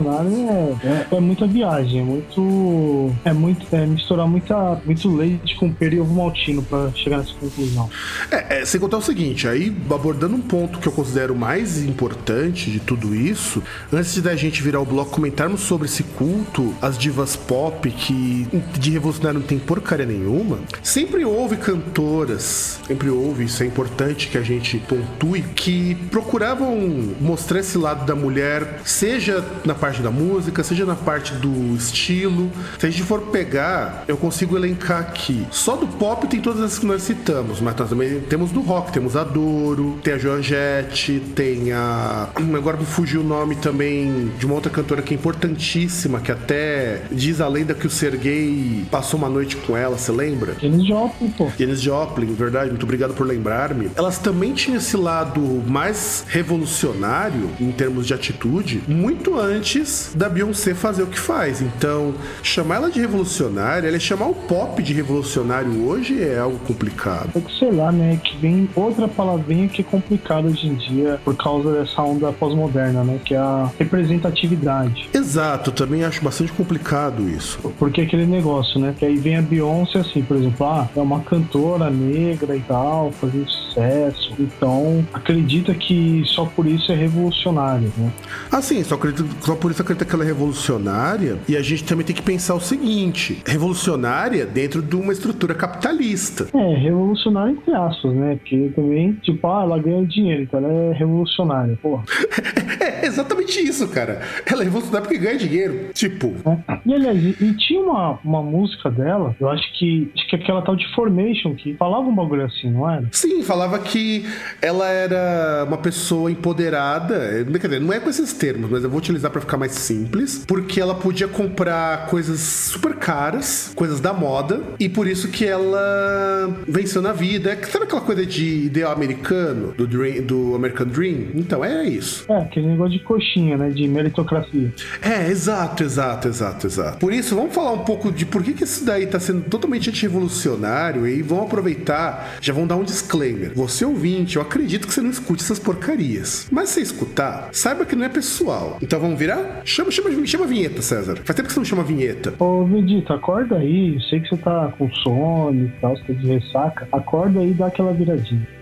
é, é, é muita viagem, é muito. É muito. É misturar muita, muito leite com pera e ovo maltino pra chegar nessa conclusão. É, é, sem contar o seguinte, aí abordando um ponto que eu considero mais importante de tudo isso, antes da gente virar o bloco comentarmos sobre esse culto, as divas pop, que de revolucionário não tem porcaria nenhuma, sempre houve cantoras, sempre houve, isso é importante que a gente pontue, que procuravam mostrar esse lado da mulher, seja na parte da música, seja na parte do estilo. Se a gente for pegar, eu consigo elencar aqui. Só do pop tem todas as que nós citamos, mas nós também temos do rock, temos a Doro, tem a Joanjete, tem a. Agora me fugiu o nome também de uma outra cantora que é importantíssima, que até diz a lenda que o Sergei passou uma noite com ela, você lembra? Janis Joplin, pô. Janis Joplin, verdade, muito obrigado por lembrar-me. Elas também tinham esse lado mais revolucionário em termos de atitude, muito antes da Beyoncé fazer o que faz. Então, chamar ela de revolucionária, ela é chamar o pop de revolucionário hoje é algo complicado. É que sei lá, né? Que vem outra palavrinha que é complicada hoje em dia por causa dessa onda pós-moderna, né? Que é a representatividade. Exato, também acho bastante complicado isso. Porque aquele negócio, né? Que aí vem a Beyoncé, assim, por exemplo, ah, é uma cantora negra e tal, fazendo sucesso. Então, acredita que só por isso é revolucionário, né? Assim, só, acredito, só por isso acredita que ela é revolucionária. E a gente também tem que pensar o seguinte: revolucionária dentro de uma estrutura capitalista. É, revolucionário entre aspas, né? Porque também, tipo, ah, ela ganha dinheiro, então ela é revolucionária, porra. É exatamente isso, cara. Ela é revolucionária porque ganha dinheiro. Tipo, né? E aliás, e, tinha uma, uma música dela, eu acho que acho que é aquela tal de Formation, que falava um bagulho assim, não era? sim, falava que ela era uma pessoa empoderada. é, dizer, não é com esses termos, mas eu vou utilizar pra ficar mais simples. Porque ela podia comprar coisas super caras, coisas da moda, e por isso que ela venceu na vida. É, Sabe aquela coisa de ideal americano, do, dream, do American Dream? Então, é isso. É, aquele negócio de coxinha, né? De meritocracia. É, exato, exato, exato, exato. Por isso, vamos falar um pouco de por que, que isso daí tá sendo totalmente antirrevolucionário e vamos aproveitar, já vão dar um disclaimer. Você ouvinte, eu acredito que você não escute essas porcarias. Mas se escutar, saiba que não é pessoal. Então vamos virar? Chama, chama, chama a vinheta, César. Faz tempo que você não chama a vinheta. Ô, Vegeta, acorda aí. Eu sei que você tá com sono e tal, você tá de ressaca. Acorda aí e dá aquela viradinha.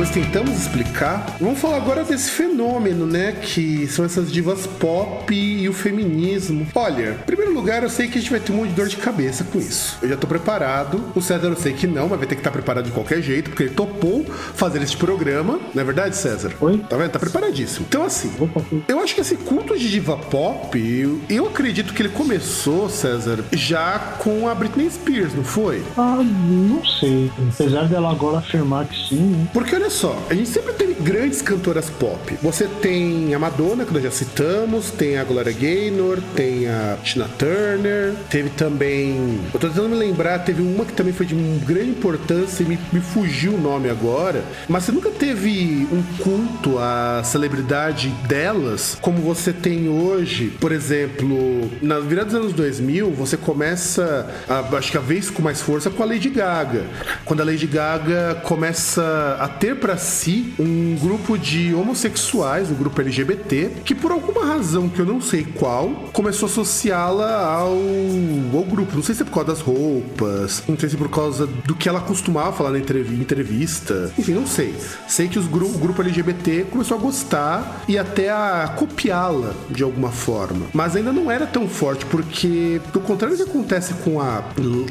Menos tentamos explicar, vamos falar agora desse fenômeno, né? Que são essas divas pop e o feminismo. Olha, primeiro lugar, eu sei que a gente vai ter um monte de dor de cabeça com isso. Eu já tô preparado. O César eu sei que não, mas vai ter que estar preparado de qualquer jeito, porque ele topou fazer este programa. Não é verdade, César? Oi? Tá vendo? Tá preparadíssimo. Então, assim, Opa, eu acho que esse culto de diva pop, eu, eu acredito que ele começou, César, já com a Britney Spears, não foi? Ah, não sei. Apesar dela agora afirmar que sim, né? Porque olha só, a gente sempre teve grandes cantoras pop. Você tem a Madonna, que nós já citamos, tem a Gloria Gaynor, tem a Tina Turner, teve também. Eu tô tentando me lembrar, teve uma que também foi de grande importância e me, me fugiu o nome agora. Mas você nunca teve um culto à celebridade delas, como você tem hoje, por exemplo, na virada dos anos 2000, você começa, a, acho que a vez com mais força, com a Lady Gaga. Quando a Lady Gaga começa a ter pra si um grupo de homossexuais, um grupo LGBT, que por alguma razão que eu não sei qual, começou a associá-la ao, ao grupo. Não sei se é por causa das roupas, não sei se é por causa do que ela costumava falar na entrev- entrevista. Enfim, não sei. Sei que os gru- o grupo LGBT começou a gostar e até a copiá-la de alguma forma. Mas ainda não era tão forte, porque, do contrário do que acontece com, a,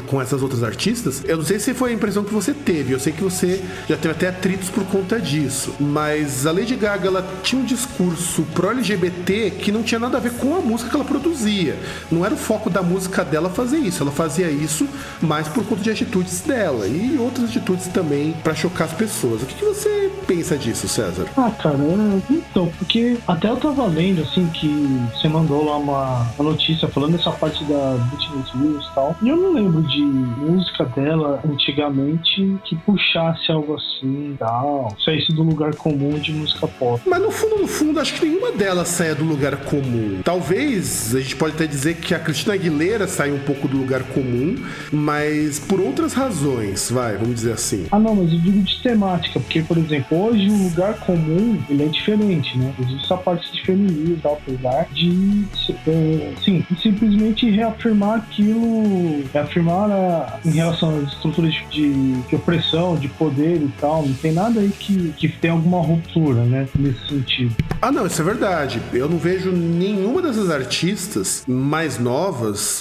com essas outras artistas, eu não sei se foi a impressão que você teve. Eu sei que você já teve até atritos por conta disso. Mas a Lady Gaga, ela tinha um discurso pró-LGBT que não tinha nada a ver com a música que ela produzia. Não era o foco da música dela fazer isso. Ela fazia isso mais por conta de atitudes dela e outras atitudes também pra chocar as pessoas. O que, que você pensa disso, César? Ah, cara, é- então, porque até eu tava lendo, assim, que você mandou lá uma, uma notícia falando dessa parte da Britney Spears e tal. E eu não lembro de música dela antigamente que puxasse algo assim e tal. Saísse do lugar comum de música pop. Mas no fundo, no fundo, acho que nenhuma delas saia do lugar comum. Talvez a gente pode até dizer que a Cristina Aguilera saia um pouco do lugar comum, mas por outras razões, vai, vamos dizer assim. Ah, não, mas eu digo de temática, porque, por exemplo, hoje o lugar comum, ele é diferente, né? Existe essa parte de feminismo apesar de, é, sim, simplesmente reafirmar aquilo, reafirmar a, em relação às estruturas de, de opressão, de poder e tal, não tem nada aí que, que tem alguma ruptura, né? Nesse sentido. Ah, não, isso é verdade. Eu não vejo nenhuma dessas artistas mais novas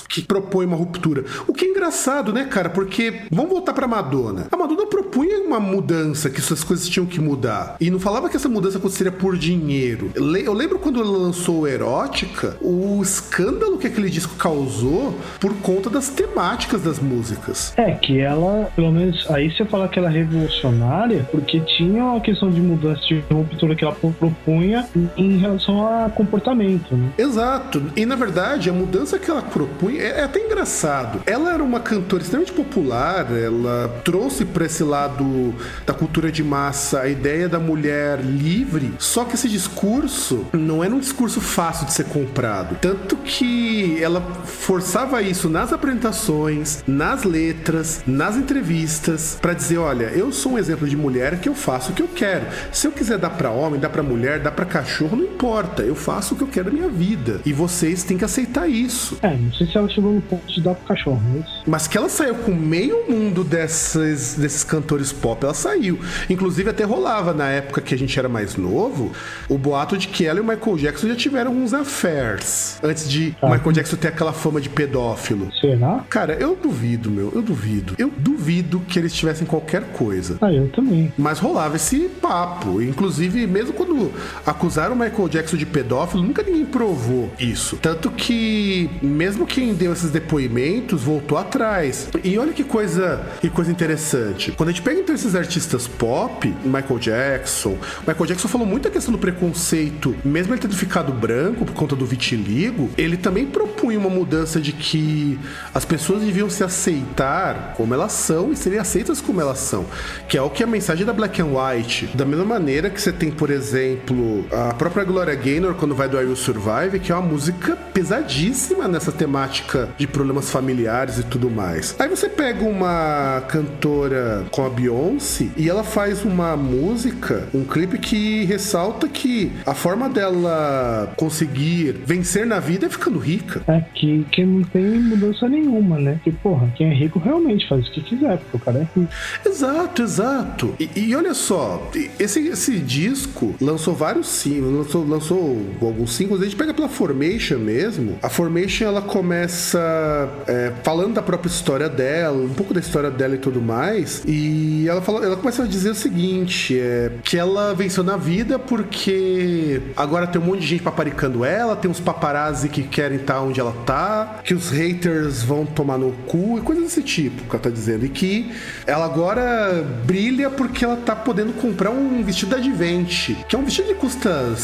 que propõe uma ruptura. O que é engraçado, né, cara? Porque vamos voltar pra Madonna. A Madonna propunha uma mudança, que essas coisas tinham que mudar. E não falava que essa mudança aconteceria por dinheiro. Eu le- Eu lembro quando ela lançou Erótica, o escândalo que aquele disco causou por conta das temáticas das músicas. É, que ela, pelo menos, aí você fala que ela é revolucionária, porque tinha uma questão de mudança de ruptura que ela pro- propunha em relação a comportamento, né? Exato. E na verdade, a mudança que ela propunha é, é até engraçado. Ela era uma cantora extremamente popular, ela trouxe para esse lado da cultura de massa a ideia da mulher livre, só que esse discurso não era um discurso fácil de ser comprado. Tanto que ela forçava isso nas apresentações, nas letras, nas entrevistas, para dizer: olha, eu sou um exemplo de mulher que eu faço o que eu quero. Se eu quiser dar para homem, dar para mulher, dar para cachorro, não importa. Eu faço o que eu quero da minha vida. E vocês têm que aceitar isso. É, não sei se ela chegou no ponto de dar pro cachorro, mas. Mas que ela saiu com meio mundo desses, desses cantores pop, ela saiu. Inclusive, até rolava na época que a gente era mais novo o boato de que ela e o Michael Jackson já tiveram uns affairs antes de o Michael Jackson ter aquela fama de pedófilo. Será? Cara, eu duvido, meu, eu duvido. Eu duvido que eles tivessem qualquer coisa. Ah, eu também. Mas rolava esse papo. Inclusive, mesmo quando acusaram o Michael Jackson de pedófilo, nunca ninguém provou isso. Tanto que, mesmo quem deu esses depoimentos, voltou atrás. E olha que coisa, que coisa interessante. Quando a gente pega então esses artistas pop, Michael Jackson, Michael Jackson falou muito a questão do preconceito, mesmo ele tendo ficado branco por conta do vitiligo, ele também propunha uma mudança de que as pessoas deviam se aceitar como elas são e serem aceitas como elas são, que é o que a mensagem da Black and White. Da mesma maneira que você tem, por exemplo, a própria Gloria Gaynor quando vai do I Will Survive, que é uma música pesadíssima nessa temática de problemas familiares e tudo mais. Aí você pega uma cantora com a Beyoncé e ela faz uma música, um clipe que ressalta que a forma dela conseguir vencer na vida é ficando rica. É que, que não tem mudança nenhuma, né? Porque, porra, quem é rico realmente faz o que quiser, porque o cara é rico. Exato, exato. E, e olha só, esse, esse disco lançou vários singles, lançou, lançou alguns singles. A gente pega pela Formation mesmo. A Formation ela começa é, falando da própria história dela, um pouco da história dela e tudo mais. E ela, fala, ela começa a dizer o seguinte: é, que ela venceu na vida porque agora tem um monte de gente paparicando ela, tem uns paparazzi que querem estar onde ela tá, que os haters vão tomar no cu e coisas desse tipo que ela tá dizendo. E que ela agora brilha porque ela tá podendo comprar um vestido da Advent, que é um vestido que custa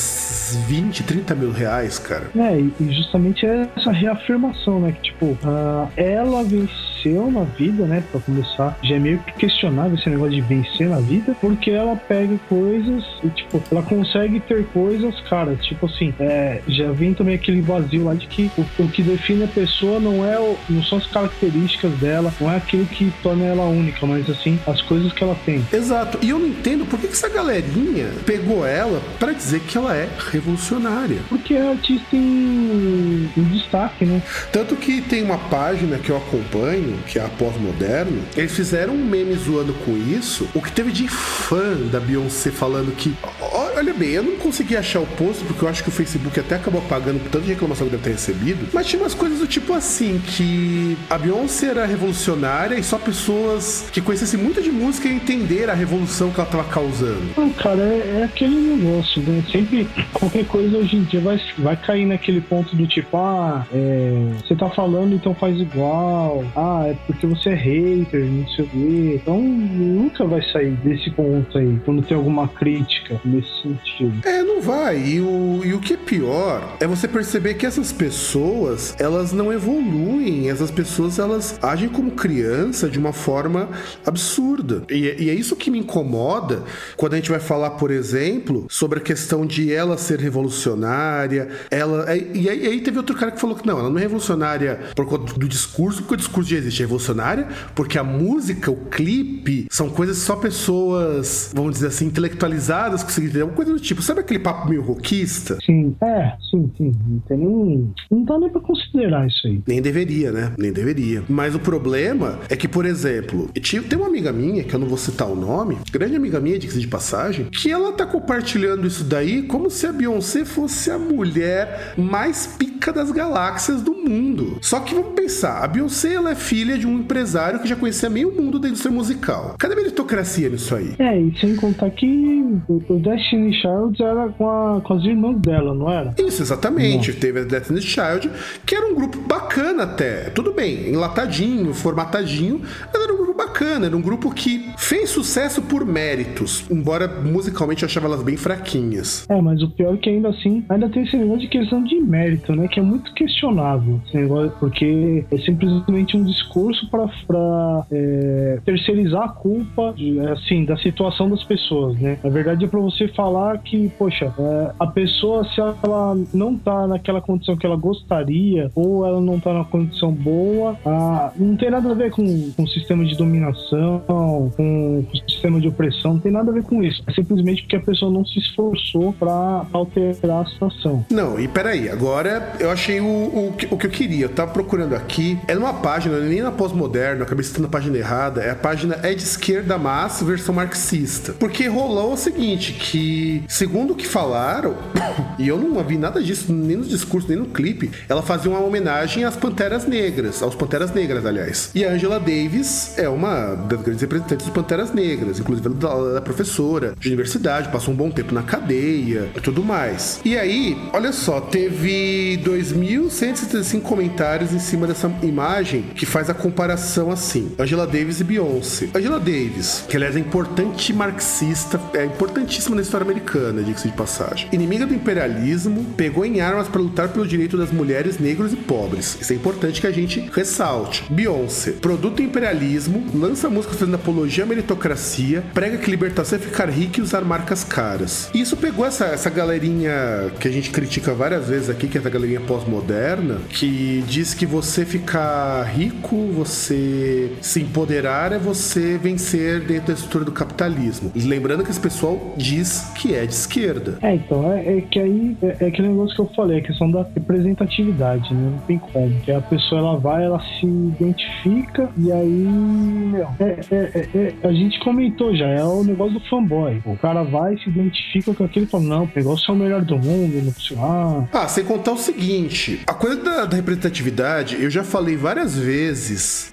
20, 30 mil reais, cara. É, e e justamente é essa reafirmação, né? Que, tipo, ah, ela venceu na vida, né? Pra começar, já é meio que questionável esse negócio de vencer na vida, porque ela pega coisas e, tipo, ela consegue ter coisas, cara, tipo assim, é, já vem também aquele vazio lá de que o, o que define a pessoa não é o, não são as características dela, não é aquilo que torna ela única, mas assim, as coisas que ela tem. Exato. E eu não entendo por que, que essa galerinha pegou ela pra dizer que ela é revolucionária. Porque é artista em, em destaque, né? Tanto que tem uma página que eu acompanho, que é a Pós-Moderno, eles fizeram um meme zoando com isso. O que teve de fã da Beyoncé falando que. olha bem, eu não consegui achar o post porque eu acho que o Facebook até acabou apagando por tanta reclamação que deve ter recebido. Mas tinha umas coisas do tipo assim, que a Beyoncé era revolucionária e só pessoas que conhecessem muito de música iam entender a revolução que ela tava causando. Não, cara, é, é aquele negócio, né? Sempre qualquer coisa hoje em dia vai, vai cair naquele ponto do tipo, ah, é, você tá falando, então faz igual. Ah, é porque você é hater, não sei o quê. Então nunca vai sair desse ponto aí, quando tem alguma crítica nesse sentido. É, não vai. E o, e o que é pior é você perceber que essas pessoas, elas não evoluem. Essas pessoas, elas agem como criança de uma forma absurda. E, e é isso que me incomoda quando a gente vai falar, por exemplo, sobre a questão de ela ser revolucionária. Ela, e, aí, e aí teve outro cara que falou que não, ela não é revolucionária por conta do discurso, porque o discurso já existe. É revolucionária porque a música, o clipe, são coisas que só pessoas, vamos dizer assim, intelectualizadas conseguem entender. Uma coisa do tipo, sabe aquele papo meio rockista? Sim, é, sim, sim. Não tem nem. Não dá nem pra considerar isso aí. Nem deveria, né? Nem deveria. Mas o problema é que, por exemplo, tem uma amiga minha, que eu não vou citar o nome, grande amiga minha, diga-se de passagem, que ela tá compartilhando isso daí como se a Beyoncé fosse a mulher mais pica das galáxias do mundo. Só que vamos pensar, a Beyoncé ela é filha de um empresário que já conhecia meio mundo da indústria musical. Cadê a meritocracia nisso aí? É, e sem contar que o Destiny Child era com, a- com as irmãs dela, não era? Isso, exatamente. Teve a Destiny's Child, que era um grupo bacana até. Tudo bem, enlatadinho, formatadinho, mas era um grupo bacana. Era um grupo que fez sucesso por méritos, embora musicalmente eu achava elas bem fraquinhas. É, mas o pior é que ainda assim, ainda tem esse negócio de questão de mérito, né? Que é muito questionável. Esse negócio, porque é simplesmente um discurso pra, pra é, terceirizar a culpa, assim, da situação das pessoas, né? Na verdade é pra você falar que, poxa, é, a pessoa, se ela não tá naquela condição que ela gostaria, ou ela não tá numa condição boa, ah, não tem nada a ver com, com o sistema de dominação, com o sistema de opressão, não tem nada a ver com isso. É simplesmente porque a pessoa não se esforçou pra alterar a situação. Não, e peraí, agora eu achei o, o, o que eu queria. Eu tava procurando aqui. É numa página, não na pós-moderna, eu acabei citando a página errada. É a página É de esquerda mas versão marxista. Porque rolou o seguinte: que, segundo o que falaram, e eu não vi nada disso nem no discurso, nem no clipe, ela fazia uma homenagem às Panteras Negras, aos Panteras Negras, aliás. E a Angela Davis é uma das grandes representantes dos Panteras Negras, inclusive ela é professora de universidade, passou um bom tempo na cadeia e tudo mais. E aí, olha só, teve 2.175 comentários em cima dessa imagem que faz a comparação assim: Angela Davis e Beyoncé. Angela Davis, que aliás é importante marxista, é importantíssima na história americana, diga-se de passagem. Inimiga do imperialismo, pegou em armas para lutar pelo direito das mulheres, negros e pobres. Isso é importante que a gente ressalte. Beyoncé, produto do imperialismo, lança músicas fazendo apologia à meritocracia, prega que libertação é ficar rico e usar marcas caras. Isso pegou essa, essa galerinha que a gente critica várias vezes aqui, que é essa galerinha pós-moderna, que diz que você ficar rico, você se empoderar é você vencer dentro da estrutura do capitalismo. E lembrando que esse pessoal diz que é de esquerda. É, então, é, é que aí é, é aquele negócio que eu falei, a questão da representatividade, né? Não tem como. Que a pessoa ela vai, ela se identifica e aí, meu, é, é- é- é- a gente comentou já, é o negócio do fanboy. O cara vai, se identifica com aquilo e fala, não, pegou o seu melhor do mundo, não sei lá. Ah, sem contar o seguinte: a coisa da, da representatividade, eu já falei várias vezes,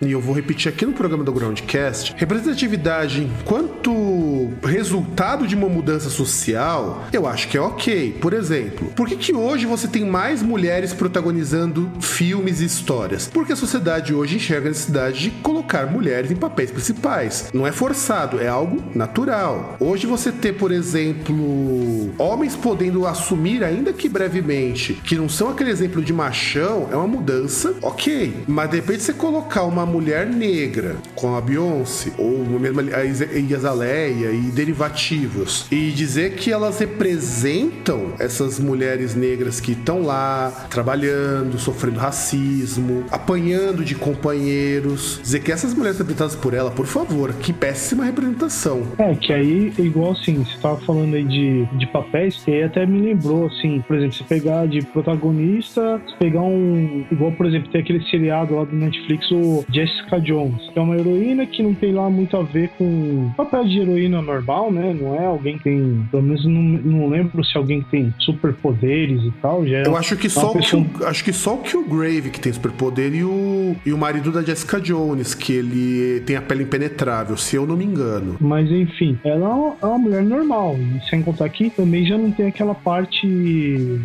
e eu vou repetir aqui no programa do Groundcast: representatividade enquanto resultado de uma mudança social, eu acho que é ok. Por exemplo, por que, que hoje você tem mais mulheres protagonizando filmes e histórias? Porque a sociedade hoje enxerga a necessidade de colocar mulheres em papéis principais. Não é forçado, é algo natural. Hoje você ter, por exemplo, homens podendo assumir, ainda que brevemente, que não são aquele exemplo de machão, é uma mudança, ok. Mas de repente você colocar uma mulher negra com a Beyoncé, ou mesmo a Isa- Azaleia e derivativos, e dizer que elas representam essas mulheres negras que estão lá trabalhando, sofrendo racismo, apanhando de companheiros, dizer que essas mulheres representadas por ela, por favor. Que péssima representação. É, que aí, igual assim, você tava falando aí de, de papéis, que aí até me lembrou, assim, por exemplo, você pegar de protagonista, você pegar um. Igual, por exemplo, tem aquele seriado lá do Netflix, Jessica Jones, que é uma heroína que não tem lá muito a ver com papel de heroína normal, né? Não é alguém que tem. Pelo menos não, não lembro se alguém que tem superpoderes e tal. Já é Eu acho que só, pessoa- Kill- acho que só o Killgrave que tem superpoder e o, e o marido da Jessica Jones, que ele tem a pele impenetrável, se eu não me engano. Mas enfim, ela é uma- é uma mulher normal. E sem contar que também já não tem aquela parte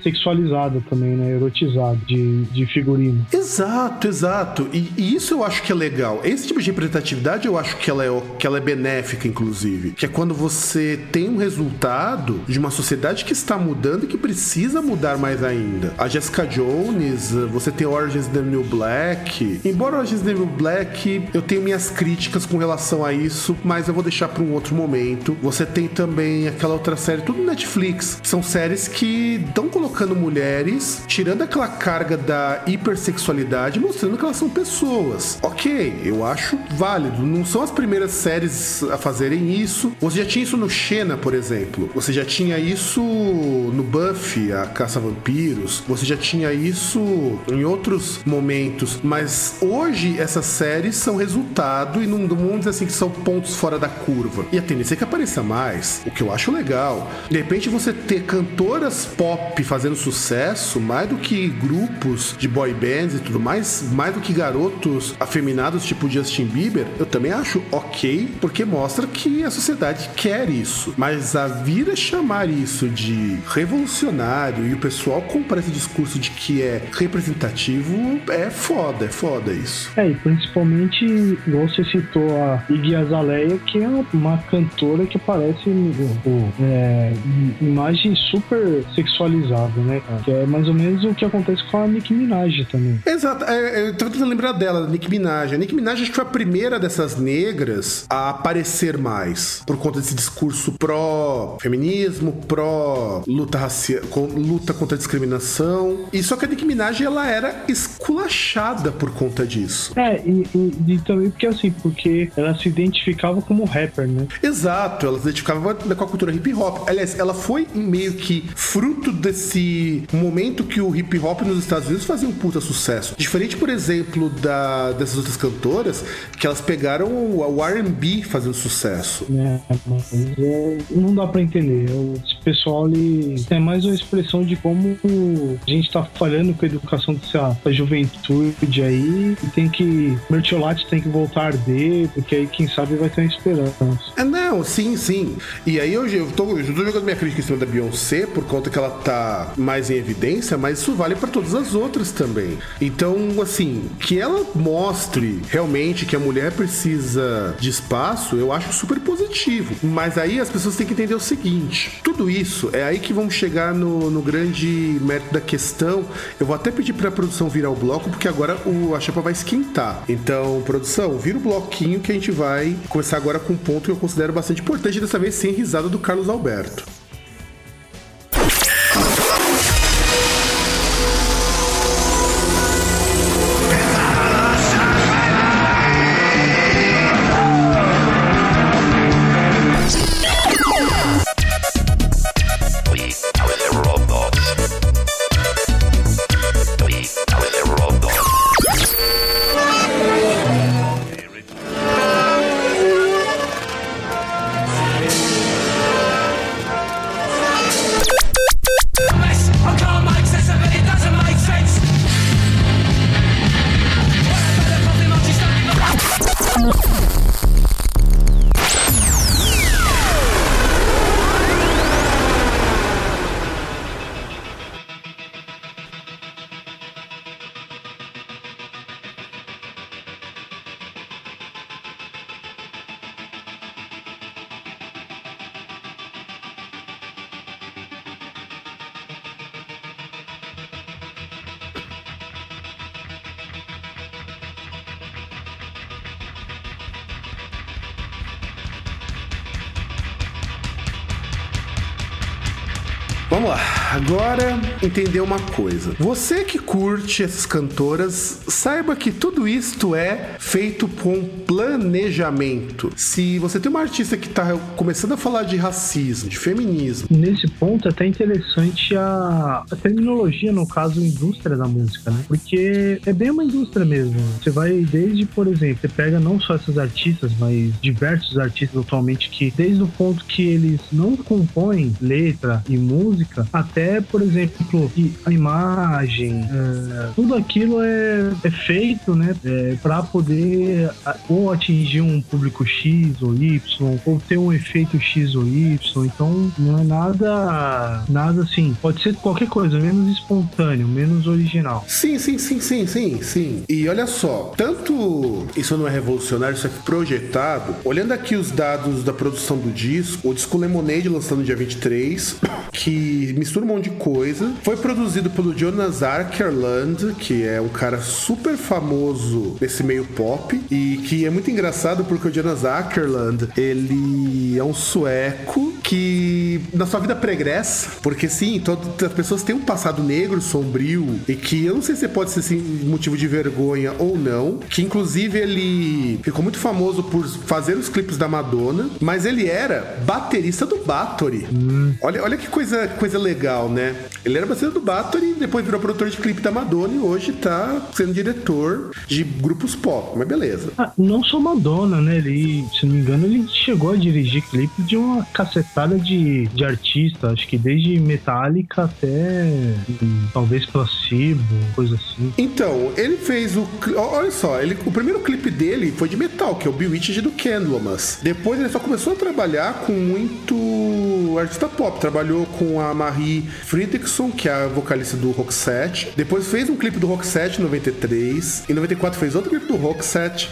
sexualizada também, né? Erotizada de, de figurino. Exato, exato. E, e isso eu acho que é legal. Esse tipo de representatividade eu acho que ela, é, que ela é benéfica, inclusive. Que é quando você tem um resultado de uma sociedade que está mudando e que precisa mudar mais ainda. A Jessica Jones, você tem Orange is the New Black. Embora Orange is the New Black, eu tenho minhas críticas com relação a isso, mas eu vou deixar para um outro momento. Você tem também aquela outra série, tudo Netflix. São séries que estão colocando mulheres, tirando aquela carga da hipersexualidade, mostrando que elas são pessoas. Ok, eu acho válido. Não são as primeiras séries a fazerem isso. Você já tinha isso no Xena, por exemplo. Você já tinha isso no Buffy, a Caça a Vampiros. Você já tinha isso em outros momentos. Mas hoje essas séries são resultado e não vamos dizer assim que são pontos fora da curva. E a tendência é que apareça mais, o que eu acho legal. De repente você ter cantoras pop fazendo sucesso, mais do que grupos de boy bands e tudo mais, mais do que garotos afeminados tipo Justin Bieber, eu também acho ok, porque mostra que a sociedade quer isso. Mas a vir a chamar isso de revolucionário e o pessoal comprar esse discurso de que é representativo, é foda, é foda isso. É, e principalmente, igual você citou a Iggy Azalea, que é uma cantora que parece é, imagem super sexualizada, né? Que é mais ou menos o que acontece com a Nicki Minaj também. Exato, é, é, eu tava tentando lembrar dela, da Nicki Minaj. A Nicki Minaj acho que foi a primeira dessas negras a aparecer mais, por conta desse discurso pró-feminismo, pró-luta racial, luta contra a discriminação. E só que a Nicki Minaj, ela era esculachada por conta disso. É, e, e- e também porque assim, porque ela se identificava como rapper, né? Exato, ela se identificava com a cultura hip hop. Aliás, ela foi meio que fruto desse momento que o hip hop nos Estados Unidos fazia um puta sucesso. Diferente, por exemplo, da, dessas outras cantoras, que elas pegaram o, o RB fazendo sucesso. né? Mas é, não dá pra entender. Esse pessoal ele é mais uma expressão de como a gente tá falhando com a educação dessa, juventude aí e tem que. Mertiolate tem que voltar a arder, porque aí quem sabe vai ter uma esperança. É, não, sim, sim. E aí hoje eu tô, eu tô jogando minha crítica em cima da Beyoncé por conta que ela tá mais em evidência, mas isso vale pra todas as outras também. Então, assim, que ela mostre realmente que a mulher precisa de espaço, eu acho super positivo. Mas aí as pessoas têm que entender o seguinte: tudo isso é aí que vamos chegar no, no grande mérito da questão. Eu vou até pedir pra produção virar o bloco, porque agora o, a chapa vai esquentar. Então, produção, vira o bloquinho que a gente vai começar agora com um ponto que eu considero bastante importante, dessa vez sem risada do Carlos Alberto. Vamos lá, agora entender uma coisa. Você que curte essas cantoras, saiba que tudo isto é feito com planejamento. Se você tem uma artista que tá começando a falar de racismo, de feminismo, Nesse ponto é até interessante a, a terminologia, no caso, indústria da música, né? Porque é bem uma indústria mesmo. Você vai desde, por exemplo, você pega não só essas artistas, mas diversos artistas atualmente que, desde o ponto que eles não compõem letra e música, até, por exemplo, a imagem, é, tudo aquilo é, é feito, né? É, para poder ou atingir um público X ou Y, ou ter um efeito X ou Y. Então, não é nada, nada assim. Pode ser qualquer coisa, menos espontâneo, menos original. Sim, sim, sim, sim, sim, sim. E olha só, tanto isso não é revolucionário, isso é projetado. Olhando aqui os dados da produção do disco, o disco Lemonade lançado no dia 23, que mistura um monte de coisa. Foi produzido pelo Jonas Arkerland, que é um cara super famoso nesse meio pop e que é muito engraçado porque o Jonas Ackerland, ele é um sueco que na sua vida pregressa, porque sim, todas as pessoas têm um passado negro, sombrio, e que eu não sei se pode ser assim, motivo de vergonha ou não, que inclusive ele ficou muito famoso por fazer os clipes da Madonna, mas ele era baterista do Bathory. Olha, olha que coisa, coisa legal, né? Ele era baterista do Bathory, depois virou produtor de clipe da Madonna e hoje tá sendo diretor de grupos pop, mas beleza. Ah, não só Madonna, né? Ele, se não me engano, ele chegou a dirigir clipe de uma cacetada de, de artistas, acho que desde Metallica até hum, talvez Placebo, coisa assim. Então, ele fez o. Olha só, ele, o primeiro clipe dele foi de metal, que é o Bewitched do Candlemas. Depois ele só começou a trabalhar com muito artista pop. Trabalhou com a Marie Fredriksson, que é a vocalista do Roxette. Depois fez um clipe do Roxette em 93. Em 94 fez outro clipe do Roxette.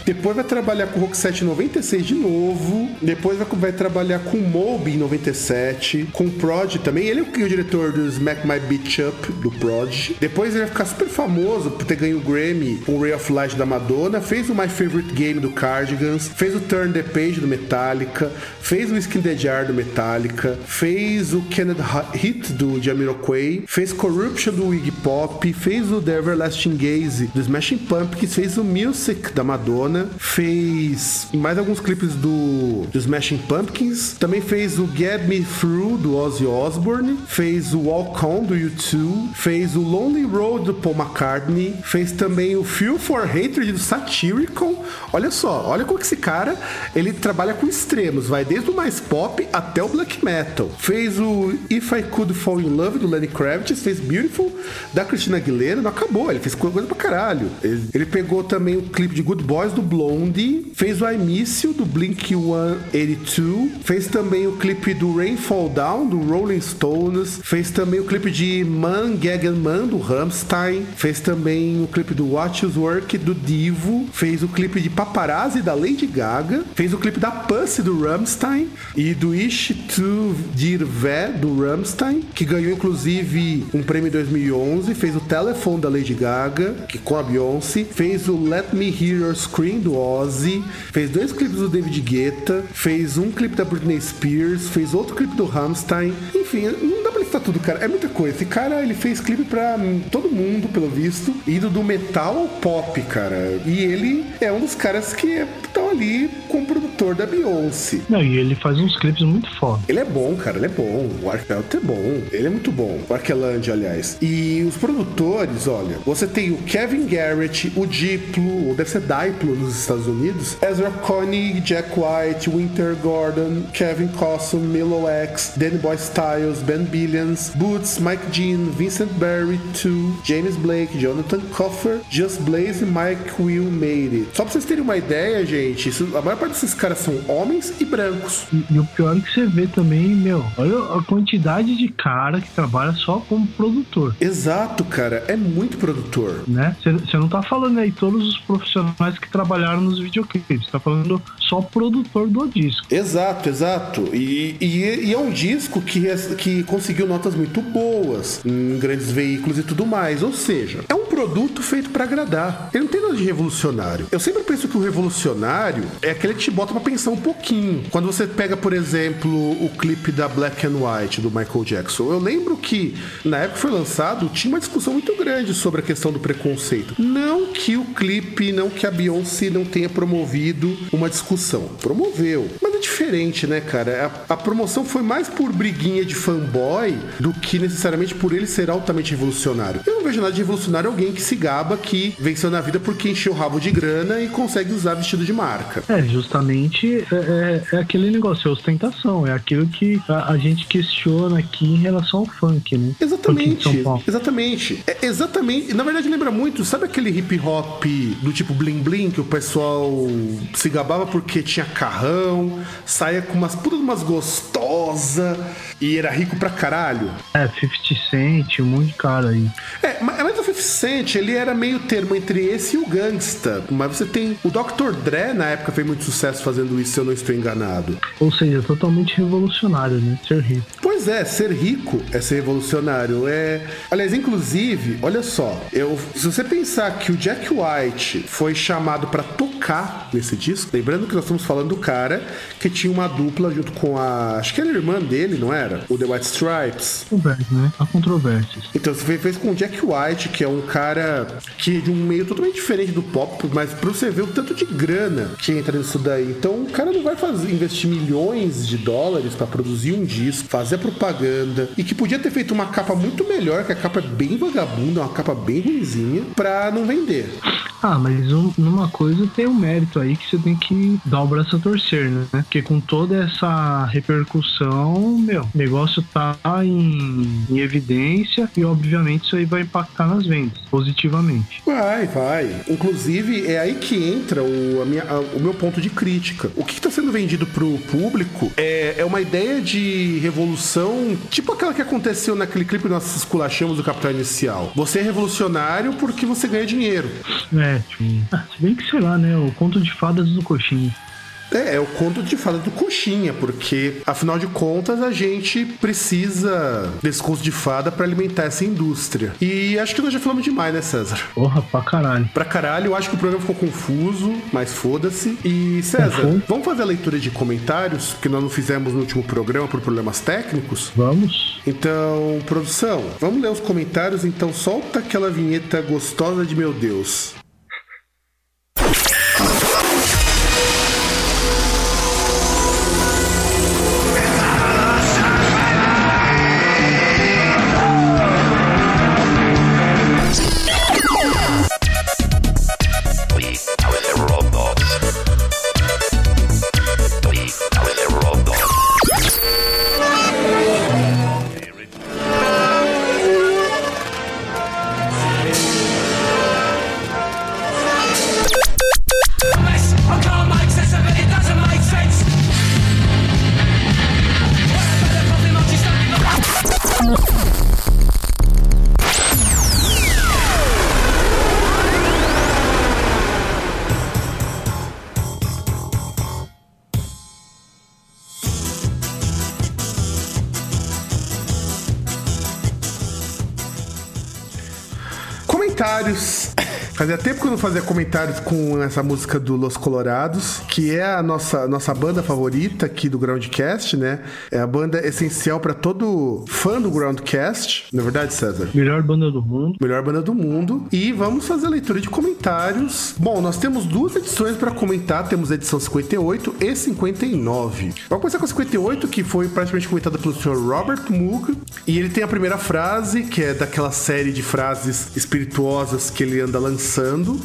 Depois vai trabalhar com o Roxette em 96 de novo. Depois vai, vai trabalhar com o Moby em 97. Com o Prod também. Ele é o, diretor do Smack My Bitch Up, do Prod. Depois ele vai ficar super famoso por ter ganho o Grammy com o Ray of Light da Madonna. Fez o My Favorite Game do Cardigans. Fez o Turn the Page do Metallica. Fez o Skin the Jar do Metallica. Fez o Kenneth Hit do Jamiroquai. Fez Corruption do Iggy Pop. Fez o The Everlasting Gaze do Smashing Pumpkins. Fez o Music da Madonna. Fez mais alguns clipes do, do Smashing Pumpkins. Também fez o Get Me Through do Ozzy Osbourne. Fez o Walk On do U2. Fez o Lonely Road do Paul McCartney. Fez também o Feel for Hatred do Satyricon. Olha só, olha como que esse cara ele trabalha com extremos, vai desde o mais pop até o black metal. Fez o If I Could Fall in Love do Lenny Kravitz, fez Beautiful da Christina Aguilera, não acabou, ele fez coisa pra caralho. Ele, ele pegou também o clipe de Good Boys do Blondie, fez o I Miss You do Blink 182, fez também o clipe do Rain Fall Down do Rolling Stones, fez também o clipe de Man Gag and Man do Rammstein, fez também o clipe do Watch Us Work do Divo, fez o clipe de Paparazzi da Lady Gaga, fez o clipe da Pussy do Rammstein e do Ish to Dir Ve do Rammstein, que ganhou inclusive um prêmio em 2011, fez o Telephone da Lady Gaga, que com a Beyoncé, fez o Let Me Hear Your Scream do Ozzy, fez dois clipes do David Guetta, fez um clipe da Britney Spears, fez outro clipe do Rammstein, enfim, não dá pra listar tudo, cara, é muita coisa. Esse cara, ele fez clipe pra todo mundo, pelo visto, indo do metal ao pop, cara. E ele é um dos caras que estão ali com o produtor da Beyoncé. Não, e ele faz uns clipes muito foda. Ele é bom, cara, ele é bom. O Arkelt é bom. Ele é muito bom. O Arkeland, aliás. E os produtores, olha, você tem o Kevin Garrett, o Diplo, deve ser Diplo nos Estados Unidos, Ezra Koenig, Jack White, Winter Gordon, Kevin Cosson, Milo X, Danny Boy Styles, Ben Billions, Boots, Mike Jean, Vincent Barry, 2, James Blake, Jonathan Coffer, Just Blaze e Mike Will Made It. Só pra vocês terem uma ideia, gente, isso- a maior parte desses caras são homens e brancos. E, e o pior é que você vê também, meu, olha a quantidade de cara que trabalha só como produtor. Exato, cara, é muito produtor. Né? Você não tá falando aí todos os profissionais que trabalharam nos videoclipes, tá falando só produtor do disco. Exato, exato. E, e, e é um disco que, res- que conseguiu notas muito boas em grandes veículos e tudo mais. Ou seja, é um produto feito para agradar. Ele não tem nada de revolucionário. Eu sempre penso que o revolucionário é aquele que te bota pra pensar um pouquinho. Quando você pega, por exemplo, o clipe da Black and White do Michael Jackson, eu lembro que na época que foi lançado tinha uma discussão muito grande sobre a questão do preconceito. Não que o clipe, não que a Beyoncé não tenha promovido uma discussão. Promoveu. Mas diferente, né, cara? A, a promoção foi mais por briguinha de fanboy do que necessariamente por ele ser altamente revolucionário. Eu não vejo nada de revolucionário alguém que se gaba que venceu na vida porque encheu o rabo de grana e consegue usar vestido de marca. É, justamente é, é- é aquele negócio, é ostentação, é aquilo que a, a gente questiona aqui em relação ao funk, né? Exatamente, exatamente. É exatamente. Na verdade, lembra muito, sabe aquele hip hop do tipo bling bling que o pessoal se gabava porque tinha carrão, saia com umas putas umas gostosa e era rico pra caralho? É, 50 Cent, um monte de cara aí. É, ma- mas o 50 Cent, ele era meio termo entre esse e o gangsta. Mas você tem. O Dr. Dre, na época, fez muito sucesso fazendo isso, se eu não estou enganado. Ou seja, totalmente revolucionário, né? Ser rico. Pois é, ser rico é ser revolucionário. É, aliás, inclusive, olha só, eu, se você pensar que o Jack White foi chamado pra tocar nesse disco, lembrando que nós estamos falando do cara que tinha uma dupla junto com a, acho que era a irmã dele, não era? O The White Stripes. Conversa, né? Há controvérsias. Então você fez- com o Jack White, que é um cara que é de um meio totalmente diferente do pop, mas pra você ver o tanto de grana que entra nisso daí. Então o cara não vai fazer, investir milhões de dólares pra produzir um disco, fazer propaganda, e que podia ter feito uma capa muito melhor, que a capa é bem vagabunda, uma capa bem ruimzinha, pra não vender. Ah, mas um- numa coisa tem um mérito aí que você tem que dar o braço a torcer, né? Porque com toda essa repercussão, meu, o negócio tá em, em evidência e obviamente isso aí vai impactar nas vendas positivamente. Vai, vai. Inclusive, é aí que entra o, a minha- a- o meu ponto de crítica. O que está sendo vendido pro público é, é uma ideia de revolução, tipo aquela que aconteceu naquele clipe que nós esculachamos do Capital Inicial. Você é revolucionário porque você ganha dinheiro. É, ah, se bem que sei lá, né? O conto de fadas do coxinha. É, é o conto de fada do coxinha, porque afinal de contas a gente precisa desse conto de fada para alimentar essa indústria. E acho que nós já falamos demais, né, César? Porra, pra caralho. Pra caralho, eu acho que o programa ficou confuso, mas foda-se. E César, Uhum. vamos fazer a leitura de comentários, que nós não fizemos no último programa por problemas técnicos? Vamos? Então, produção, vamos ler os comentários, então solta aquela vinheta gostosa de meu Deus. Fazia tempo que eu não fazia comentários com essa música do Los Colorados, que é a nossa, nossa banda favorita aqui do Groundcast, né? É a banda essencial pra todo fã do Groundcast. Na é verdade, César? Melhor banda do mundo. Melhor banda do mundo. E vamos fazer a leitura de comentários. Bom, nós temos duas edições para comentar. Temos a edição 58 e 59. Vamos começar com a 58, que foi praticamente comentada pelo Sr. Robert Moog. E ele tem a primeira frase, que é daquela série de frases espirituosas que ele anda lançando,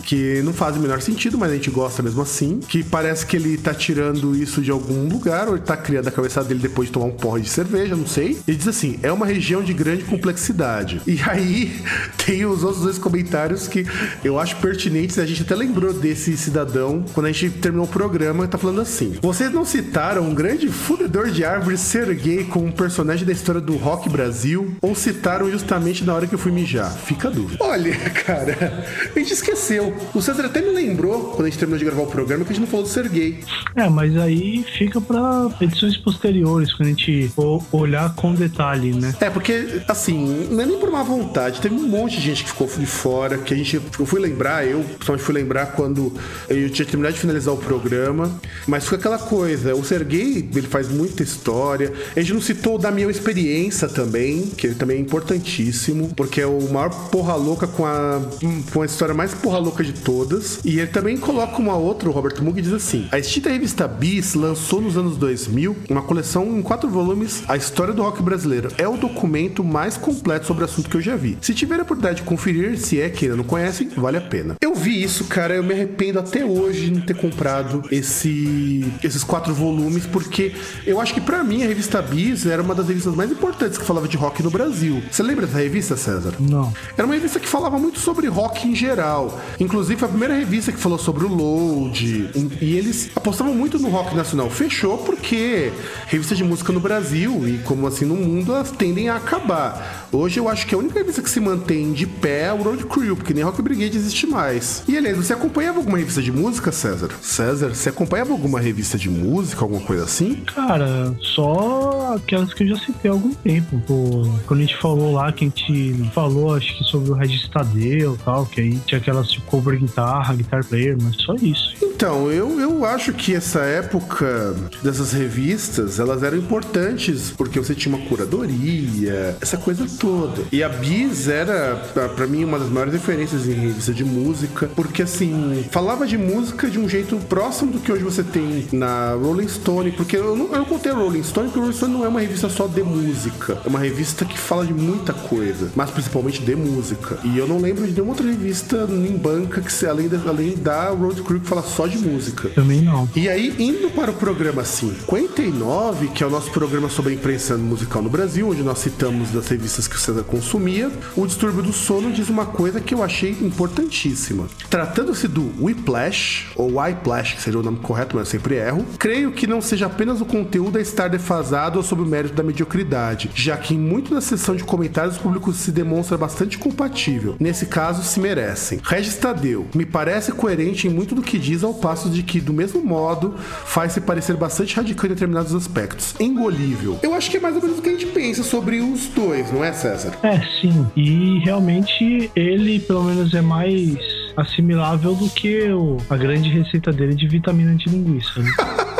que não faz o menor sentido, mas a gente gosta mesmo assim. Que parece que ele tá tirando isso de algum lugar, ou ele tá criando a cabeça dele depois de tomar um porre de cerveja, não sei. Ele diz assim: é uma região de grande complexidade. E aí tem os outros dois comentários que eu acho pertinentes. A gente até lembrou desse cidadão quando a gente terminou o programa. Tá falando assim: vocês não citaram um grande fudedor de árvores ser gay um personagem da história do rock Brasil? Ou citaram justamente na hora que eu fui mijar? Fica a dúvida. Olha, cara, a gente gente esqueceu. O César até me lembrou, quando a gente terminou de gravar o programa, que a gente não falou do Sergei. É, mas aí fica pra edições posteriores, quando a gente olhar com detalhe, né? É, porque, assim, não é nem por má vontade. Teve um monte de gente que ficou de fora, que a gente. Eu fui lembrar, eu principalmente fui lembrar quando eu tinha terminado de finalizar o programa. Mas foi aquela coisa: o Sergei, ele faz muita história. A gente não citou o Damião Experiência também, que ele também é importantíssimo, porque é o maior porra louca com a, com a história mais porra louca de todas. E ele também coloca uma outra, o Robert Mug diz assim: a extinta revista Bis lançou nos anos 2000 uma coleção em quatro volumes, A História do Rock Brasileiro. É o documento mais completo sobre o assunto que eu já vi. Se tiver a oportunidade de conferir, se é que ainda não conhecem, vale a pena. Eu vi isso, cara, eu me arrependo até hoje de não ter comprado esse, esses quatro volumes, porque eu acho que pra mim a revista Bis era uma das revistas mais importantes que falava de rock no Brasil. Você lembra dessa revista, César? Não. Era uma revista que falava muito sobre rock em geral. Inclusive, foi a primeira revista que falou sobre o load. E eles apostavam muito no rock nacional. Fechou porque revista de música no Brasil e como assim no mundo, elas tendem a acabar. Hoje eu acho que a única revista que se mantém de pé é o Road Crew, porque nem Rock Brigade existe mais. E aliás, você acompanhava alguma revista de música, César? César, você acompanhava alguma revista de música, alguma coisa assim? Cara, só aquelas que eu já citei há algum tempo. Pô, quando a gente falou lá, que a gente falou, acho que sobre o Regis Tadeu e tal, que aí tinha aquelas tipo cover guitarra, guitar player, mas só isso. Então, eu, eu acho que essa época dessas revistas, elas eram importantes porque você tinha uma curadoria, essa coisa toda. E a Bis era, pra mim, uma das maiores referências em revista de música, porque assim, falava de música de um jeito próximo do que hoje você tem na Rolling Stone, porque eu não, eu contei Rolling Stone, porque Rolling Stone não é uma revista só de música, é uma revista que fala de muita coisa, mas principalmente de música. E eu não lembro de nenhuma outra revista em banca que além, da, além da Road Crew que fala só de música. Também não. E aí, indo para o programa 59, que é o nosso programa sobre a imprensa musical no Brasil, onde nós citamos das revistas que o César consumia, o Distúrbio do Sono diz uma coisa que eu achei importantíssima. Tratando-se do Whiplash, ou Whiplash, que seria o nome correto, mas eu sempre erro, creio que não seja apenas o conteúdo a estar defasado ou sob o mérito da mediocridade, já que em muito da sessão de comentários o público se demonstra bastante compatível. Nesse caso, se merecem. Regis Tadeu, me parece coerente em muito do que diz, ao passo de que, do mesmo modo, faz-se parecer bastante radical em determinados aspectos. Engolível. Eu acho que é mais ou menos o que a gente pensa sobre os dois, não é, César? É, sim. E realmente ele, pelo menos, é mais assimilável do que o, a grande receita dele de vitamina de linguiça. Né?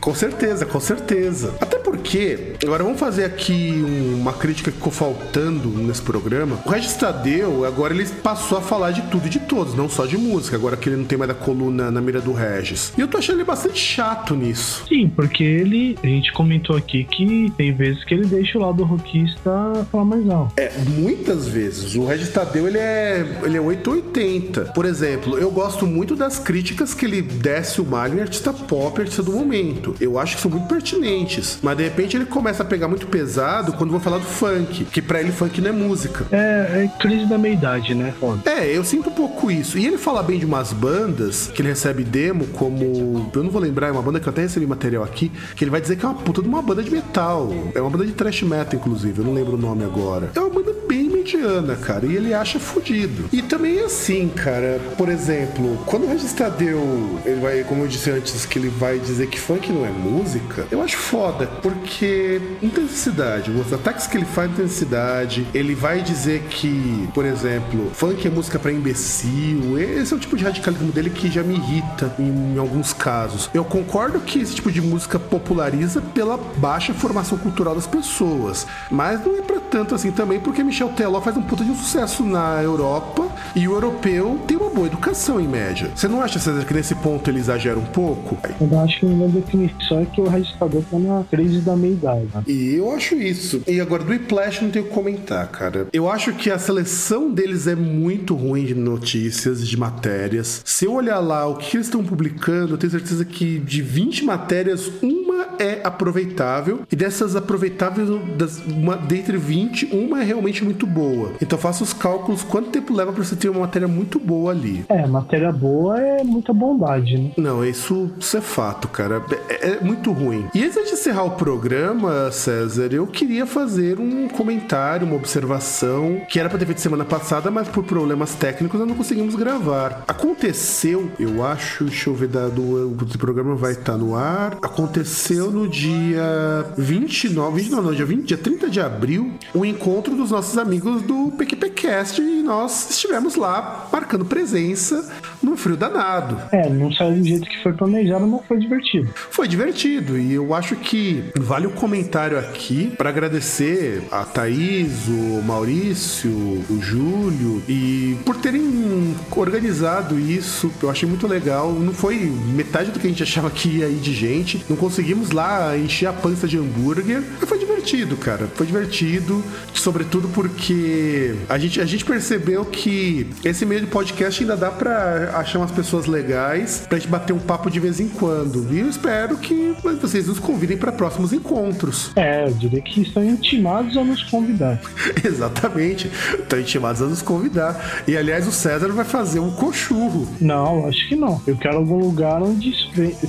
Com certeza, com certeza. Até porque, agora vamos fazer aqui um- uma crítica que ficou faltando nesse programa. O Regis Tadeu, agora ele passou a falar de tudo e de todos, não só de música, agora que ele não tem mais a coluna na mira do Regis. E eu tô achando ele bastante chato nisso. Sim, porque ele, a gente comentou aqui que tem vezes que ele deixa o lado rockista falar mais alto. É, muitas vezes. O Regis Tadeu, ele é, ele é 880. Por exemplo, eu gosto muito das críticas que ele desce o em artista pop, artista do momento. Eu acho que são muito pertinentes. Mas de repente ele começa a pegar muito pesado quando vou falar do funk. Que pra ele funk não é música. É, é crise da meia-idade, né? Foda. É, eu sinto um pouco isso. E ele fala bem de umas bandas que ele recebe demo, como. Eu não vou lembrar, é uma banda que eu até recebi material aqui, que ele vai dizer que é uma puta de uma banda de metal. É uma banda de thrash metal, inclusive, eu não lembro o nome agora. É uma banda bem mediana, cara, e ele acha fudido. E também é assim, cara, por exemplo, quando o Regis Tadeu, ele vai, como eu disse antes, que ele vai dizer que funk não é música, eu acho foda, porque necessidade. Os ataques que ele faz necessidade. Ele vai dizer que, por exemplo, funk é música pra imbecil. Esse é o tipo de radicalismo dele que já me irrita em, em alguns casos. Eu concordo que esse tipo de música populariza pela baixa formação cultural das pessoas, mas não é pra tanto assim também, porque Michel Teló faz um puta de um sucesso na Europa e o europeu tem uma boa educação em média. Você não acha, César, que nesse ponto ele exagera um pouco? Eu acho que uma definição é que o registrador tá na crise da meia-idade. Né? E eu acho isso. E agora, do Whiplash não tenho o que comentar, cara. Eu acho que a seleção deles é muito ruim de notícias, de matérias. Se eu olhar lá o que eles estão publicando, eu tenho certeza que de 20 matérias, uma é aproveitável e dessas aproveitáveis, das, uma, dentre 20, uma é realmente muito boa. Então faça os cálculos quanto tempo leva pra você ter uma matéria muito boa ali. É, matéria boa é muita bondade, né? Não, isso, isso é fato, cara. É, é muito ruim. E antes de encerrar o programa, César, eu queria fazer um comentário, uma observação que era pra ter feito semana passada, mas por problemas técnicos nós não conseguimos gravar. Aconteceu, eu acho, deixa eu ver, do, o programa vai estar no ar. Aconteceu no dia 29, 29 não, dia 20, dia 30 de abril, o encontro dos nossos amigos do PQPcast e nós estivemos lá marcando presença num frio danado. É, não saiu do jeito que foi planejado, mas foi divertido. Foi divertido e eu acho que vale o comentário aqui para agradecer a Thaís, o Maurício, o Júlio e por terem organizado isso. Eu achei muito legal. Não foi metade do que a gente achava que ia ir de gente. Não conseguimos lá encher a pança de hambúrguer. Mas foi divertido, cara. Foi divertido, sobretudo porque a gente, a gente percebeu que esse meio de podcast ainda dá pra achar umas pessoas legais pra gente bater um papo de vez em quando. E eu espero que vocês nos convidem para próximos encontros. É, eu diria que estão intimados a nos convidar. Exatamente. Estão intimados a nos convidar. E aliás, o César vai fazer um cochurro. Não, acho que não. Eu quero algum lugar onde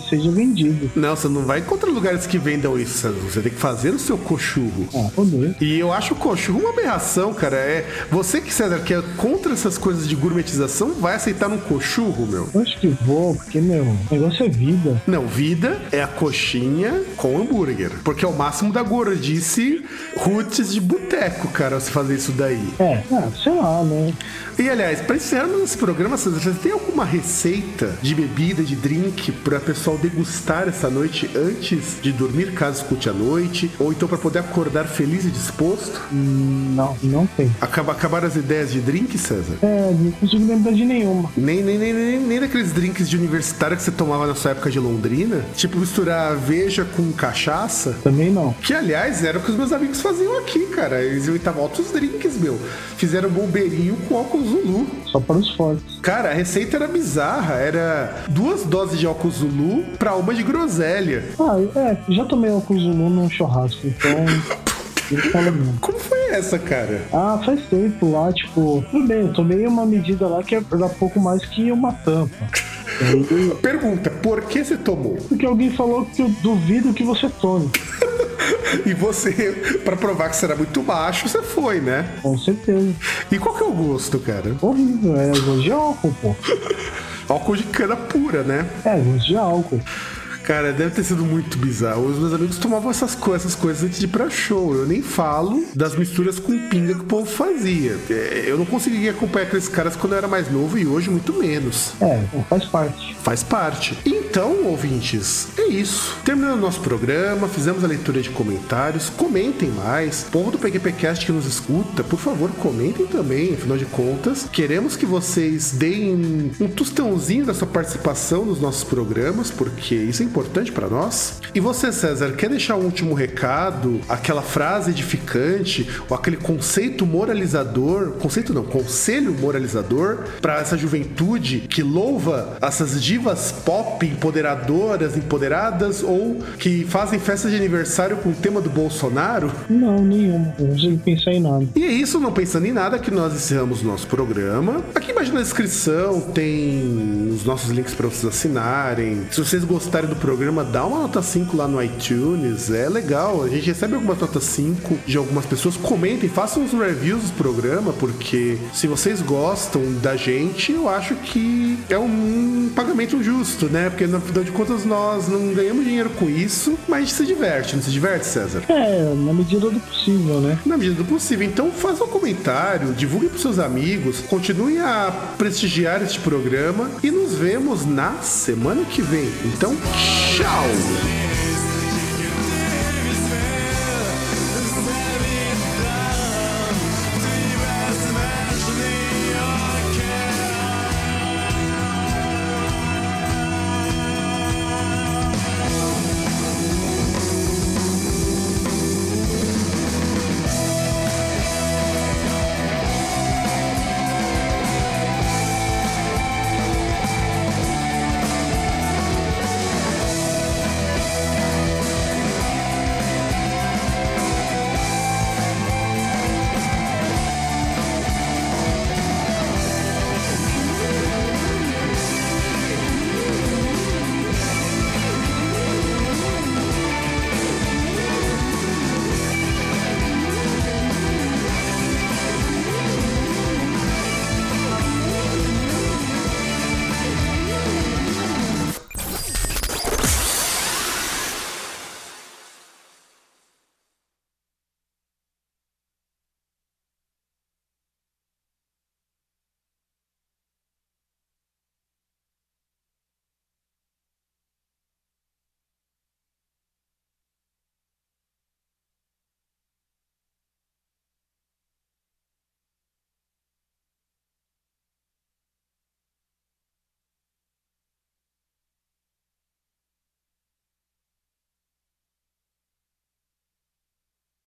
seja vendido. Não, você não vai encontrar lugares que vendam isso. César. Você tem que fazer o seu cochurro. Ah, poder. E eu acho o cochurro uma aberração, cara. É você que, César, que é contra essas coisas de gourmetização, vai aceitar um cochurro, meu. Eu acho que vou, porque, meu, o negócio é vida. Não, vida é a coxinha com hambúrguer. Porque é o máximo da gordice roots de boteco, cara, você fazer isso daí. É, ah, sei lá, né? E aliás, pra encerrarmos esse programa, César, você tem alguma receita de bebida, de drink, pra pessoal degustar essa noite antes de dormir, caso escute à noite? Ou então pra poder acordar feliz e disposto? Hum, Não, não tem. Acaba, acabaram as ideias de drink, César? É, não consigo lembrar de nenhuma. Nem, nem, nem, nem, nem daqueles drinks de universitário que você tomava na sua época de Londrina? Tipo misturar veja com cachaça? Também não. Que, aliás, era o que os meus amigos faziam aqui, cara. Eles inventavam altos drinks, meu. Fizeram bombeirinho com álcool Zulu. Só para os fortes. Cara, a receita era bizarra. Era duas doses de álcool Zulu pra uma de groselha. Ah, é, já tomei álcool Zulu num churrasco, então. Ele fala mesmo. Como foi essa, cara? Ah, faz tempo lá, tipo, tudo bem, eu tomei uma medida lá que era pouco mais que uma tampa. Aí, Pergunta, por que você tomou? Porque alguém falou que eu duvido que você tome. E você, pra provar que você era muito baixo, você foi, né? Com certeza. E qual que é o gosto, cara? Horrível, é gosto de álcool, pô. Álcool de cana pura, né? É, gosto de álcool. Cara, deve ter sido muito bizarro. Os meus amigos tomavam essas, co essas coisas antes de ir pra show. Eu nem falo das misturas com pinga que o povo fazia. É, Eu não conseguia acompanhar aqueles caras quando eu era mais novo e hoje muito menos. É, faz parte. Faz parte. Então, ouvintes, é isso. Terminando o nosso programa, fizemos a leitura de comentários. Comentem mais. O povo do PQPcast que nos escuta, por favor, comentem também. Afinal de contas, queremos que vocês deem um tostãozinho da sua participação nos nossos programas, porque isso é importante para nós. E você, César, quer deixar um último recado? Aquela frase edificante ou aquele conceito moralizador? Conceito não, conselho moralizador para essa juventude que louva essas divas pop empoderadoras, empoderadas ou que fazem festa de aniversário com o tema do Bolsonaro? Não, nenhuma. Não consigo pensar em nada. E é isso, não pensando em nada, que nós encerramos o nosso programa. Aqui embaixo na descrição tem os nossos links para vocês assinarem. Se vocês gostarem do programa, dá uma nota 5 lá no iTunes. É legal. A gente recebe algumas notas 5 de algumas pessoas. Comentem, façam os reviews do programa, porque se vocês gostam da gente, eu acho que é um pagamento justo, né? Porque no final de contas nós não ganhamos dinheiro com isso, mas a gente se diverte, não se diverte, César? É, na medida do possível, né? Na medida do possível. Então faça um comentário, divulgue para seus amigos, continue a prestigiar este programa e nos vemos na semana que vem. Então, tchau! Show.